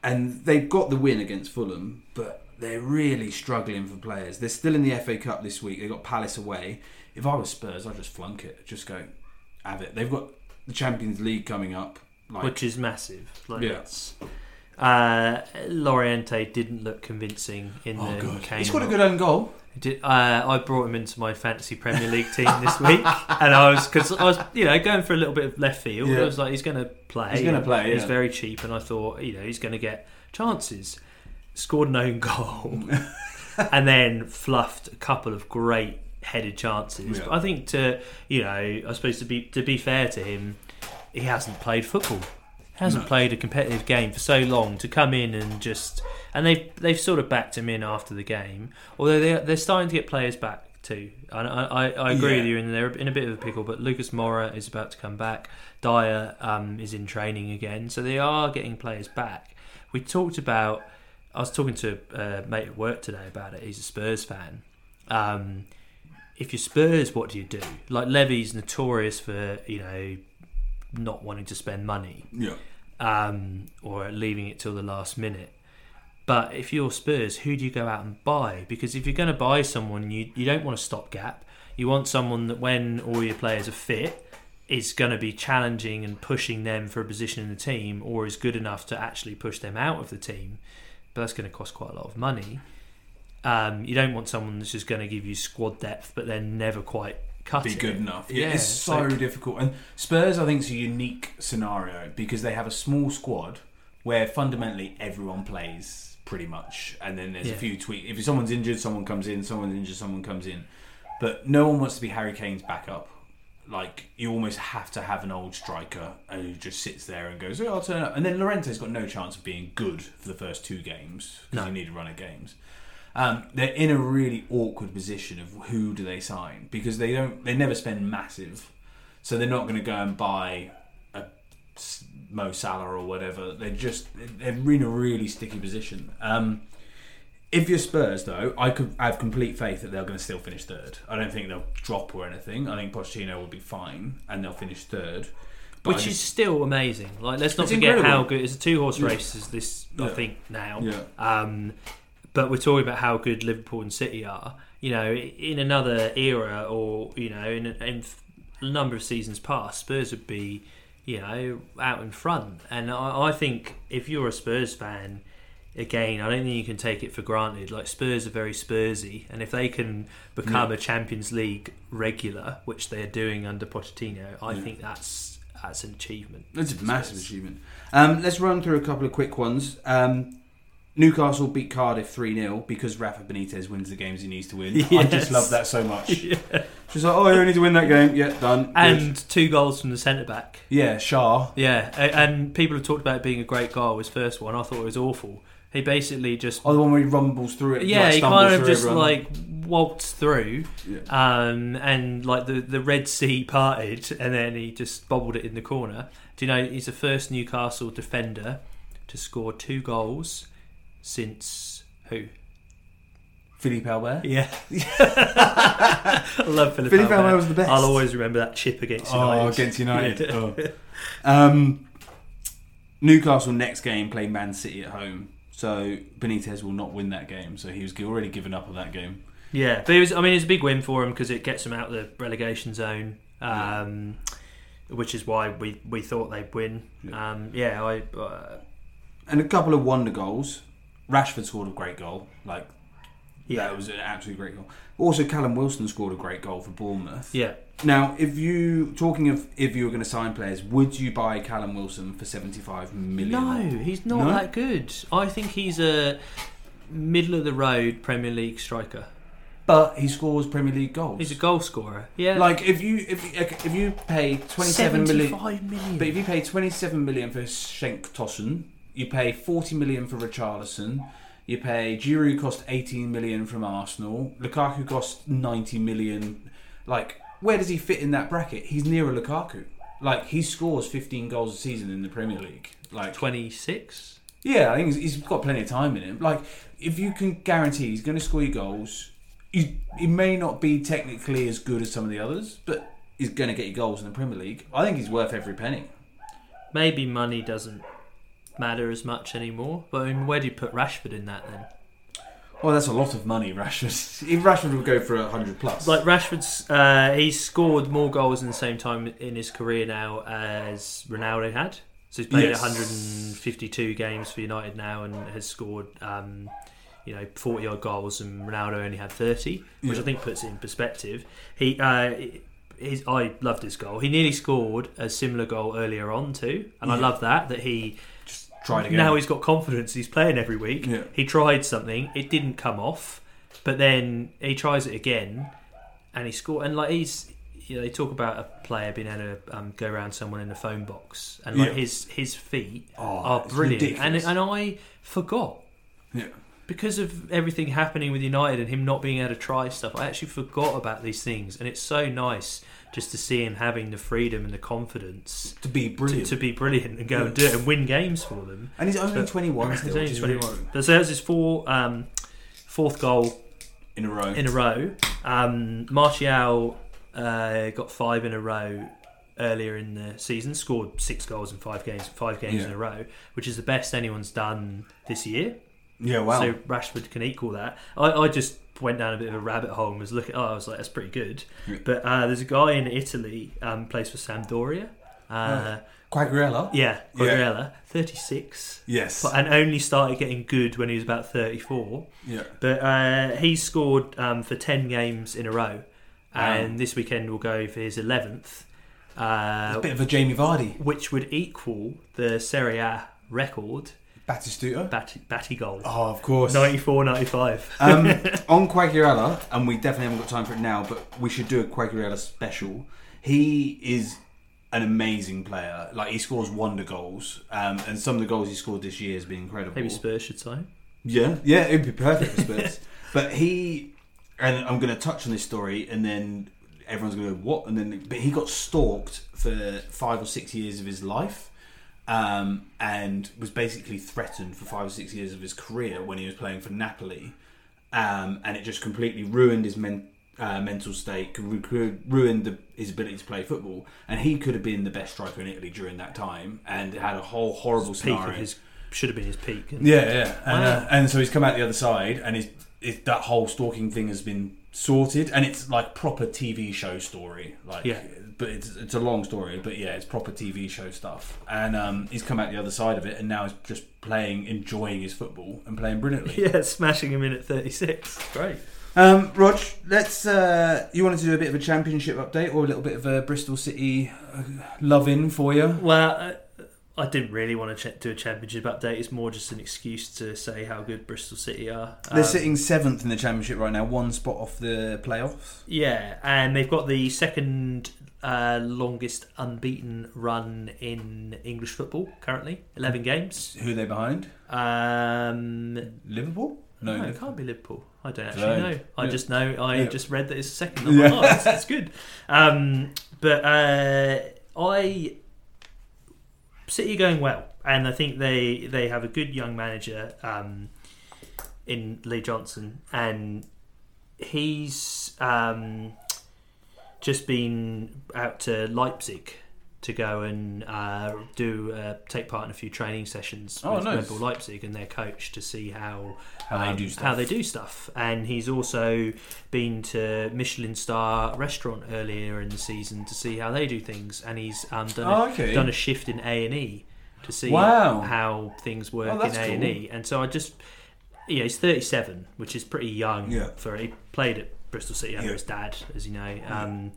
and they've got the win against Fulham, but they're really struggling for players. They're still in the FA Cup this week. They've got Palace away. If I was Spurs, I'd just flunk it. Just go, have it. They've got the Champions League coming up. Like, which is massive. Like Yeah. it's, uh, Llorente didn't look convincing in oh the Kane he's got a good own goal. Did, uh, I brought him into my fantasy Premier League team this week, [LAUGHS] and I was because I was you know going for a little bit of left field. Yeah. I was like, he's going to play. He's gonna play, He's yeah. very cheap, and I thought you know he's going to get chances. Scored an own goal, [LAUGHS] and then fluffed a couple of great headed chances. Yeah. I think to you know, I suppose to be to be fair to him, he hasn't played football. Hasn't No. played a competitive game for so long to come in and just and they've they've sort of backed him in after the game. Although they they're starting to get players back too. And I, I, I agree Yeah. with you, and they're in a bit of a pickle. But Lucas Moura is about to come back. Dier um, is in training again, so they are getting players back. We talked about. I was talking to a mate at work today about it. He's a Spurs fan. Um, if you're Spurs, what do you do? Like Levy's notorious for you know not wanting to spend money Yeah, um, or leaving it till the last minute. But if you're Spurs, who do you go out and buy? Because if you're going to buy someone, you you don't want a stopgap. You want someone that when all your players are fit is going to be challenging and pushing them for a position in the team, or is good enough to actually push them out of the team. But that's going to cost quite a lot of money. Um, you don't want someone that's just going to give you squad depth, but then never quite cut be it. good enough. Yeah, it's so, so- difficult. And Spurs, I think, is a unique scenario because they have a small squad where fundamentally everyone plays pretty much, and then there's Yeah. a few tweaks. If someone's injured, someone comes in. Someone's injured, someone comes in. But no one wants to be Harry Kane's backup. Like you almost have to have an old striker who just sits there and goes, "Oh, I'll turn up." And then Lorenzo's got no chance of being good for the first two games because No. you need a run of games. Um, they're in a really awkward position of who do they sign because they don't they never spend massive, so they're not going to go and buy a Mo Salah or whatever. They're just they're in a really sticky position. Um, if you're Spurs, though, I could I have complete faith that they're going to still finish third. I don't think they'll drop or anything. I think Pochettino will be fine and they'll finish third. But Which is still amazing. Like, let's not forget incredible. how good it's a two horse Yeah. race. Is this? I think now. yeah. Um, but we're talking about how good Liverpool and City are. You know, in another era, or you know, in, in a number of seasons past, Spurs would be, you know, out in front. And I, I think if you're a Spurs fan, again, I don't think you can take it for granted. Like Spurs are very Spursy, and if they can become a Champions League regular, which they're doing under Pochettino, I Yeah. think that's that's an achievement. That's a massive achievement. Um, let's run through a couple of quick ones. Um, Newcastle beat Cardiff 3 0 because Rafa Benitez wins the games he needs to win. I just love that so much. [LAUGHS] She's like, oh, you need to win that game. Yeah, done. Good. And two goals from the centre back. Yeah, Schär. Yeah, and people have talked about it being a great goal. His first one, I thought it was awful. He basically just, Oh, the one where he rumbles through it. yeah, like, he kind of just everyone. like waltzed through, Yeah. um, and like the the Red Sea parted, and then he just bobbled it in the corner. Do you know he's the first Newcastle defender to score two goals since who? Philippe Albert. Yeah, I [LAUGHS] love Philip. Philippe Albert. Albert was the best. I'll always remember that chip against United. Oh, against United. [LAUGHS] Oh. Um, Newcastle next game play Man City at home. So Benitez will not win that game. So he was already given up on that game. Yeah, but it was. I mean, it's a big win for him because it gets him out of the relegation zone, um, which is why we, we thought they'd win. Yeah. Um, yeah, I uh, And a couple of wonder goals. Rashford scored a great goal. Like, yeah that was an absolutely great goal. Also, Callum Wilson scored a great goal for Bournemouth. yeah. Now, if you talking of if you were going to sign players, would you buy Callum Wilson for seventy five million? No, he's not No? that good. I think he's a middle of the road Premier League striker. but he scores Premier League goals. He's a goal scorer. Yeah, like if you if if you pay twenty seven million, 75 million. but if you pay twenty seven million for Cenk Tosun, you pay forty million for Richarlison. You pay Giroud cost eighteen million from Arsenal. Lukaku cost ninety million. Like, where does he fit in that bracket? He's nearer Lukaku. Like he scores fifteen goals a season in the Premier League. Like, Twenty six. yeah, I think he's, he's got plenty of time in him. Like, if you can guarantee he's going to score goals, he, he may not be technically as good as some of the others, but he's going to get you goals in the Premier League. I think he's worth every penny. Maybe money doesn't matter as much anymore. But I mean, where do you put Rashford in that then? Well, that's a lot of money, [LAUGHS] Rashford. If Rashford would go for a hundred plus, Like Rashford's, uh, he's scored more goals in the same time in his career now as Ronaldo had. So he's played Yes. 152 games for United now and has scored, um, you know, 40 odd goals, and Ronaldo only had 30, which Yeah. I think puts it in perspective. He, uh, his, I loved his goal. He nearly scored a similar goal earlier on too, and I love that that he again. now he's got confidence. He's playing every week. Yeah. He tried something, it didn't come off, but then he tries it again, and he scored. And like he's, you know, they talk about a player being able to um, go around someone in a phone box, and like Yeah. his his feet Oh, are it's brilliant. And ridiculous. and I forgot yeah. Because of everything happening with United and him not being able to try stuff. I actually forgot about these things, and it's so nice just to see him having the freedom and the confidence. to be brilliant. to be brilliant and go and do it and win games for them. and he's only twenty one. He's only 21. really- But so that's his four, um, fourth goal in a row. in a row. Um, Martial uh, got five in a row earlier in the season, scored six goals in five games, five games Yeah. in a row, which is the best anyone's done this year. Yeah, wow. So Rashford can equal that. I, I just went down a bit of a rabbit hole and was looking. Oh, I was like, that's pretty good. But uh, there's a guy in Italy, um, plays for Sampdoria. Uh, Quagliarella. Yeah, Oh. Yeah. Quagliarella, 36. Yes. But- and only started getting good when he was about 34. yeah. But uh, he scored um, for 10 games in a row. And Wow. this weekend will go for his 11th, uh, a bit of a Jamie Vardy. which would equal the Serie A record, Batistuta. Batty, Batty goal. Oh, of course. 94 95. [LAUGHS] um, [LAUGHS] on Quagliarella, and we definitely haven't got time for it now, but we should do a Quagliarella special. He is an amazing player. Like he scores wonder goals, um, and some of the goals he scored this year has been incredible. Maybe Spurs should sign. Yeah, yeah, it'd be perfect for [LAUGHS] Spurs. but he, and I'm going to touch on this story, and then everyone's going to go, "What?" And then, but he got stalked for five or six years of his life, um, and was basically threatened for five or six years of his career when he was playing for Napoli, um, and it just completely ruined his men, uh, mental state, ru- ru- ruined the, his ability to play football, and he could have been the best striker in Italy during that time, and had a whole horrible Peak scenario. his should have been his peak. Yeah, yeah, and, Wow. uh, and so he's come out the other side, and that whole stalking thing has been sorted, and it's like proper TV show story, like Yeah. But it's it's a long story, but yeah, it's proper TV show stuff, and um, he's come out the other side of it, and now he's just playing, enjoying his football, and playing brilliantly. [LAUGHS] Yeah, smashing him in at 36. Great. Um, Rog, let's. Uh, you wanted to do a bit of a championship update, or a little bit of a Bristol City uh, love in for you? Well, uh, I didn't really want to ch- do a championship update. It's more just an excuse to say how good Bristol City are. They're Um, sitting seventh in the championship right now, one spot off the playoffs. Yeah, and they've got the second uh, longest unbeaten run in English football currently, 11 games. Who are they behind? Um, Liverpool? no, No, it can't be Liverpool. I don't actually know. I Yeah. just know. I Yeah. just read that it's second. Yeah. oh, that's, that's good. Um, but uh, I City are going well, and I think they they have a good young manager um, in Lee Johnson, and he's um, just been out to Leipzig to go and uh, do uh, take part in a few training sessions Oh, with nice. Red Bull Leipzig and their coach to see how How they um, do stuff. how they do stuff. And he's also been to Michelin star restaurant earlier in the season to see how they do things, and he's um, done Oh, a, okay. done a shift in A and E to see Wow. how things work Oh, in A and E. And so I just, yeah, he's 37, which is pretty young Yeah. for he played at Bristol City under Yeah. his dad, as you know. Um,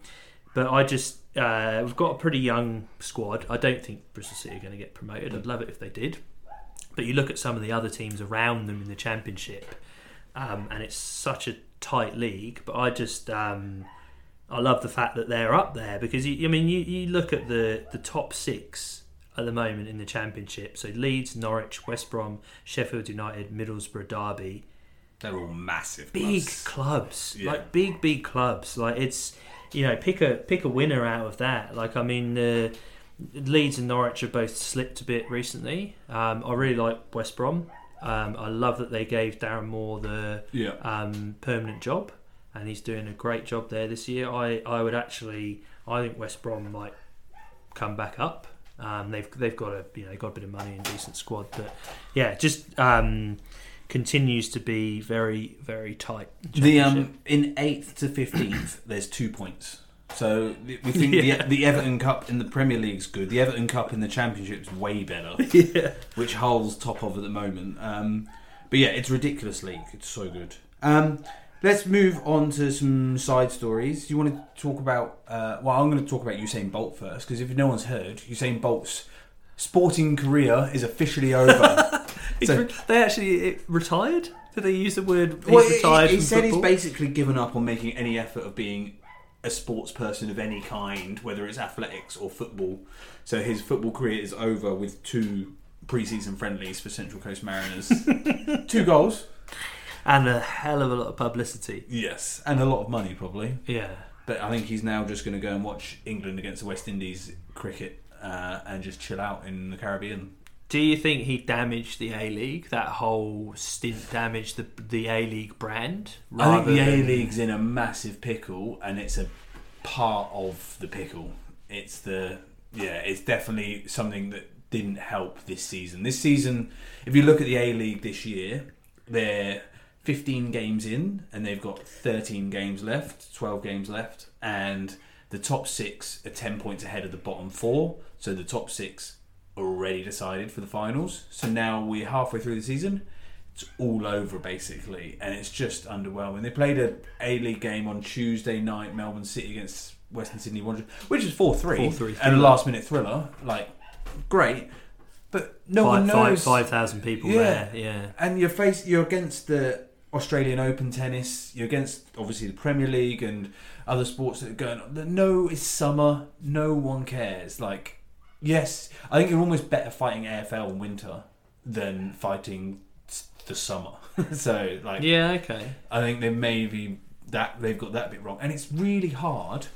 but I just uh, we've got a pretty young squad. I don't think Bristol City are going to get promoted. I'd love it if they did. But you look at some of the other teams around them in the championship, um, and it's such a tight league. But I just um, I love the fact that they're up there because you, I mean you, you look at the the top six at the moment in the championship. So Leeds, Norwich, West Brom, Sheffield United, Middlesbrough, Derby They're all massive. big clubs. clubs, Yeah. like big big clubs. Like it's you know pick a pick a winner out of that. Like I mean, uh, Leeds and Norwich have both slipped a bit recently. Um, I really like West Brom. Um, I love that they gave Darren Moore the Yeah. um, permanent job, and he's doing a great job there this year. I, I would actually, I think West Brom might come back up. Um, they've they've got a you know got a bit of money and decent squad, but yeah, just um, continues to be very very tight. The um in eighth to fifteenth, [COUGHS] there's two points. So th- we think Yeah. the, the Everton Cup in the Premier League's good. The Everton Cup in the Championship's way better, [LAUGHS] yeah. which Hull's top of at the moment. Um, but yeah, it's ridiculous league. It's so good. Um, let's move on to some side stories. You want to talk about? Uh, well, I'm going to talk about Usain Bolt first because if no one's heard, Usain Bolt's sporting career is officially over. [LAUGHS] He's So- re- they actually retired. Did they use the word? Well, he- retired he, from said football? he's basically given up on making any effort of being a sports person of any kind, whether it's athletics or football. So his football career is over with two preseason friendlies for Central Coast Mariners. [LAUGHS] two goals. and a hell of a lot of publicity. Yes, and a lot of money probably. Yeah. But I think he's now just going to go and watch England against the West Indies cricket uh, and just chill out in the Caribbean. Do you think he damaged the A League? That whole stint damaged the the A League brand. I think the A League's in a massive pickle, and it's a part of the pickle. It's the yeah, it's definitely something that didn't help this season. This season, if you look at the A League this year, they're 15 games in, and they've got 13 games left, 12 games left, and the top six are 10 points ahead of the bottom four. So the top six already decided for the finals. So now we're halfway through the season it's all over basically, and it's just underwhelming. They played a A League game on Tuesday night, Melbourne City against Western Sydney Wanderers, which is four three, 4-3 and a last minute thriller, like great, but no one five, five, knows. 5,000 people Yeah. there. Yeah. And you're face you're against the Australian Open tennis. You're against obviously the Premier League and other sports that are going on. No, it's summer. No one cares. Like, yes, I think you're almost better fighting AFL in winter than fighting the summer. [LAUGHS] so, like, Yeah. Okay. I think they maybe that they've got that bit wrong, and it's really hard.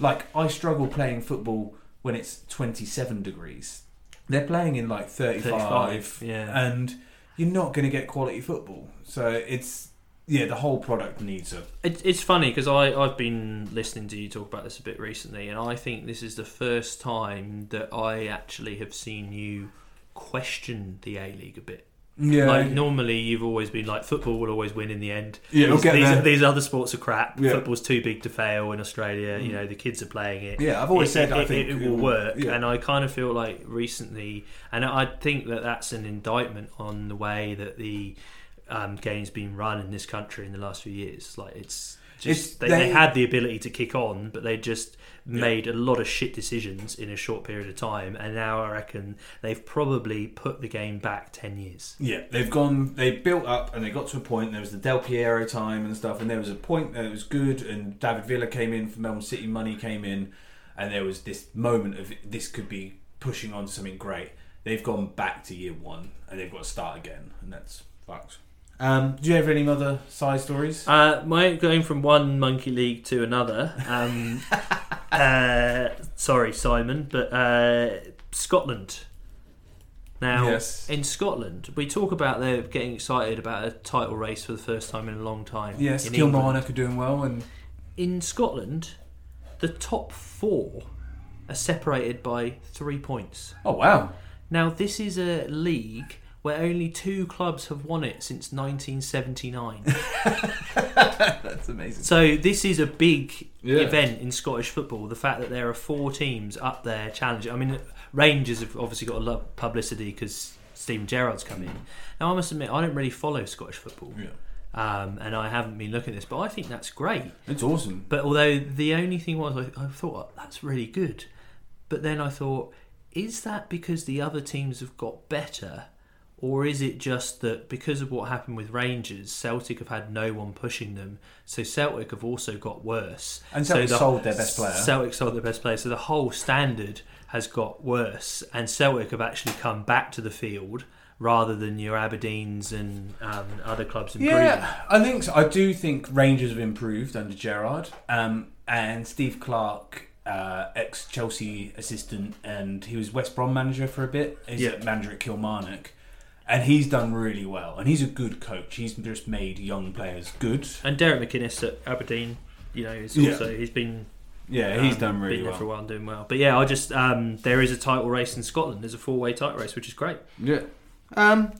Like I struggle playing football when it's 27 degrees. They're playing in like 35, 35, yeah. and you're not going to get quality football. So it's yeah, the whole product needs a It, it's funny because I I've been listening to you talk about this a bit recently, and I think this is the first time that I actually have seen you question the A League a bit. yeah. Like normally, you've always been like football will always win in the end. Yeah, we'll these, these, these other sports are crap. Yeah. Football's too big to fail in Australia. You Mm. know the kids are playing it. yeah, I've always it, said it, I it- think it will work, Yeah. and I kind of feel like recently, and I think that that's an indictment on the way that the um, game's been run in this country in the last few years. Like it's just they, they- they had the ability to kick on, but they just Yeah. made a lot of shit decisions in a short period of time, and now I reckon they've probably put the game back ten years. Yeah, they've gone. They built up, and they got to a point. There was the Del Piero time and stuff, and there was a point that it was good. And David Villa came in from Melbourne City. Money came in, and there was this moment of this could be pushing on something great. They've gone back to year one, and they've got to start again, and that's fucked. Um, do you have any other side stories? Uh, my going from one monkey league to another. Um, [LAUGHS] uh, sorry, Simon, but uh, Scotland. Now, Yes. in Scotland, we talk about they're getting excited about a title race for the first time in a long time. yes, in. Kilmarnock are doing well, and In Scotland, the top four are separated by three points. oh wow, Now, this is a league where only two clubs have won it since 1979. [LAUGHS] that's amazing. So this is a big Yeah. event in Scottish football. The fact that there are four teams up there challenging. I mean, Rangers have obviously got a lot of publicity because Steven Gerrard's come in. Now, I must admit, I don't really follow Scottish football, Yeah, um, and I haven't been looking at this, but I think that's great. it's awesome. But although the only thing was, I, I thought "Oh, that's really good, but then I thought, is that because the other teams have got better? Or is it just that because of what happened with Rangers, Celtic have had no one pushing them, so Celtic have also got worse. And So Celtic the- sold their best player. Celtic sold their best player, so the whole standard has got worse, and Celtic have actually come back to the field rather than your Aberdeens and um, other clubs improving. Yeah, I think so. I do think Rangers have improved under Gerrard, um, and Steve Clarke uh, ex Chelsea assistant, and he was West Brom manager for a bit. He's Yeah. a manager at Kilmarnock, and he's done really well. And he's a good coach. He's just made young players good. And Derek McInnes at Aberdeen, you know, is Yeah. also he's been Yeah, he's um, done really been there well. for a while and doing well. But yeah, I just um, there is a title race in Scotland. There's a four way title race, which is great. Yeah. Um,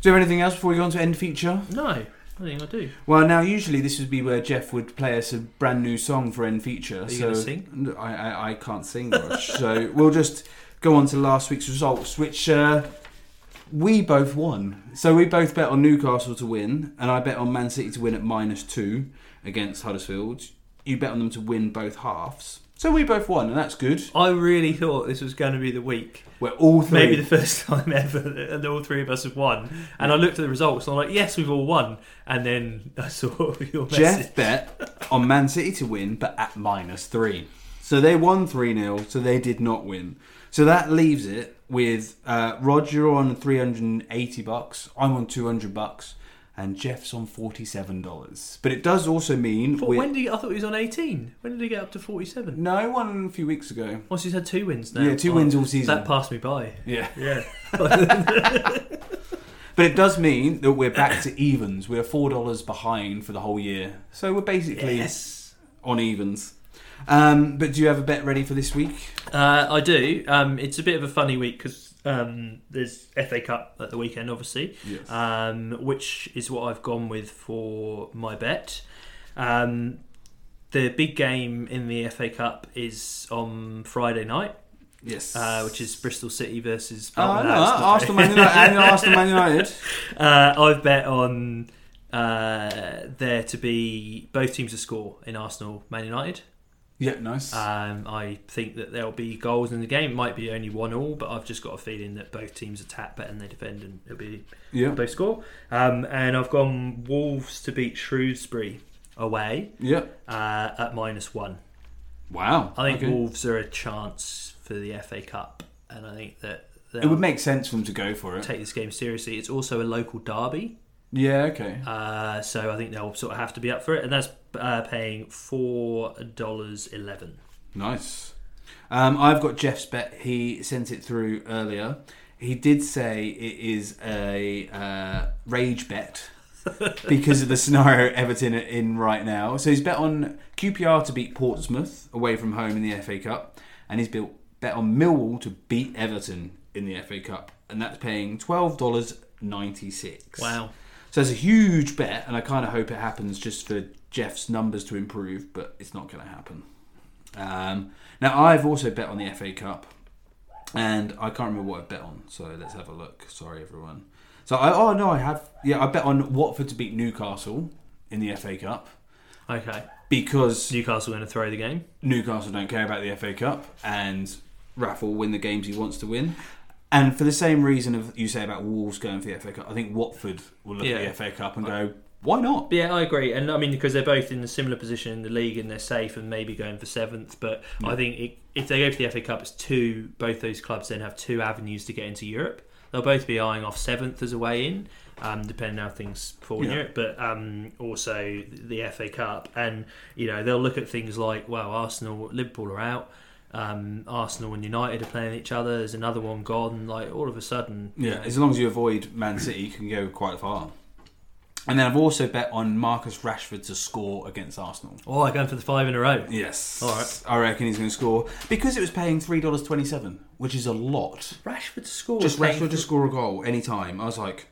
do you have anything else before we go on to end feature? No, I think I do. Well, now usually this would be where Jeff would play us a brand new song for end feature. Are you so sing? I, I, I can't sing, Rog. [LAUGHS] so we'll just go on to last week's results, which uh, we both won. So we both bet on Newcastle to win, and I bet on Man City to win at minus two against Huddersfield. You bet on them to win both halves. So we both won, and that's good. I really thought this was going to be the week. We're all three. Maybe the first [LAUGHS] time ever that all three of us have won. And I looked at the results and I'm like, yes, we've all won. And then [LAUGHS] I saw your message. Jeff bet on Man City to win, but at minus three. So they won 3 0, so they did not win. So that leaves it with uh, Roger on 380 bucks, I'm on 200 bucks, and Jeff's on $47. But it does also mean. But we're- when did he, I thought he was on 18. When did he get up to 47? no, won a few weeks ago. Once he's had two wins now. Yeah, two wins all season. That passed me by. Yeah. [LAUGHS] Yeah. [LAUGHS] But it does mean that we're back to evens. We're $4 behind for the whole year. So we're basically yes. on evens. Um, but do you have a bet ready for this week? Uh, I do. Um, it's a bit of a funny week because um, there's FA Cup at the weekend, obviously, Yes. um, which is what I've gone with for my bet. Um, the big game in the FA Cup is on Friday night, yes. uh, which is Bristol City versus Oh, no, Arsenal. Arsenal Man United. and Arsenal Man United. [LAUGHS] Uh, I've bet on uh, there to be both teams to score in Arsenal Man United. Yeah, nice. Um, I think that there'll be goals in the game. It might be only one all, but I've just got a feeling that both teams attack better than they defend, and it'll be yeah, both score. Um, and I've gone Wolves to beat Shrewsbury away yeah. uh, at minus one. Wow. I think Okay. Wolves are a chance for the FA Cup, and I think that It would make sense for them to go for it. take this game seriously. It's also a local derby. Yeah. Okay. Uh, so I think they'll sort of have to be up for it, and that's uh, paying four dollars eleven. Nice. Um, I've got Jeff's bet. He sent it through earlier. He did say it is a uh, rage bet [LAUGHS] because of the scenario Everton are in right now. So he's bet on QPR to beat Portsmouth away from home in the FA Cup, and he's built bet on Millwall to beat Everton in the FA Cup, and that's paying twelve dollars ninety six. Wow. So it's a huge bet, and I kind of hope it happens just for Jeff's numbers to improve, but it's not going to happen. Um, now, I've also bet on the FA Cup, and I can't remember what I bet on, so let's have a look. Sorry, everyone. So, I, oh no, I have. Yeah, I bet on Watford to beat Newcastle in the FA Cup Okay. because Newcastle going to throw the game. Newcastle don't care about the FA Cup, and Rafa will win the games he wants to win. And for the same reason of you say about Wolves going for the FA Cup, I think Watford will look Yeah. at the FA Cup and go, "Why not?" Yeah, I agree, and I mean because they're both in a similar position in the league and they're safe and maybe going for seventh. But I think it, if they go for the FA Cup, it's two. Both those clubs then have two avenues to get into Europe. They'll both be eyeing off seventh as a way in, um, depending on how things fall in Yeah. Europe. But um, also the FA Cup, and you know they'll look at things like well, Arsenal, Liverpool are out. Um, Arsenal and United are playing each other. There's another one gone. Like all of a sudden, Yeah, as long as you avoid Man City, you can go quite far. And then I've also bet on Marcus Rashford to score against Arsenal. oh, I'm going for the five in a row. Yes, All right. I reckon he's going to score because it was paying three dollars twenty-seven, which is a lot. Rashford to score. Just Rashford to score a goal any time. I was like,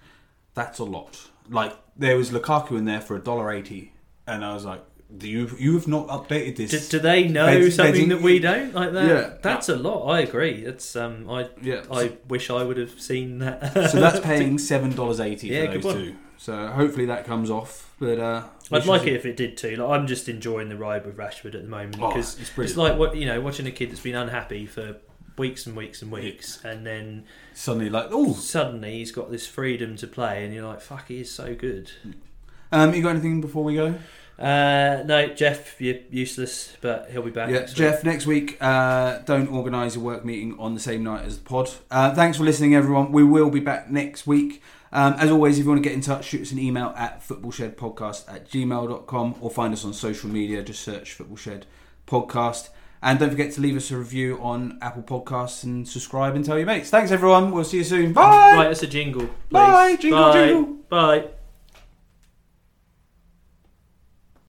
that's a lot. Like there was Lukaku in there for a dollar eighty, and I was like, you you have not updated this? Do, do they know Bed- something bedding- that we don't? Like that? Yeah. That's a lot. I agree. It's um. I yeah, I wish I would have seen that. so that's [LAUGHS] paying seven dollars eighty Yeah, for those one. two. So hopefully that comes off. But uh, I'd like it if it did too. Like I'm just enjoying the ride with Rashford at the moment Oh, because it's like what you know, watching a kid that's been unhappy for weeks and weeks and weeks, and then Suddenly, like, oh, suddenly he's got this freedom to play, and you're like, "Fuck, he is so good." um, you got anything before we go? Uh, no, Jeff, you're useless, but he'll be back. Yeah, next. Jeff, next week, uh, don't organise a work meeting on the same night as the pod. Uh, thanks for listening, everyone. We will be back next week. Um, as always, if you want to get in touch, shoot us an email at footballshedpodcast at gmail.com or find us on social media. Just search Football Shed Podcast. And don't forget to leave us a review on Apple Podcasts and subscribe and tell your mates. Thanks, everyone. We'll see you soon. Bye. Write us a jingle. Please. Bye. Jingle, Bye. jingle. Bye.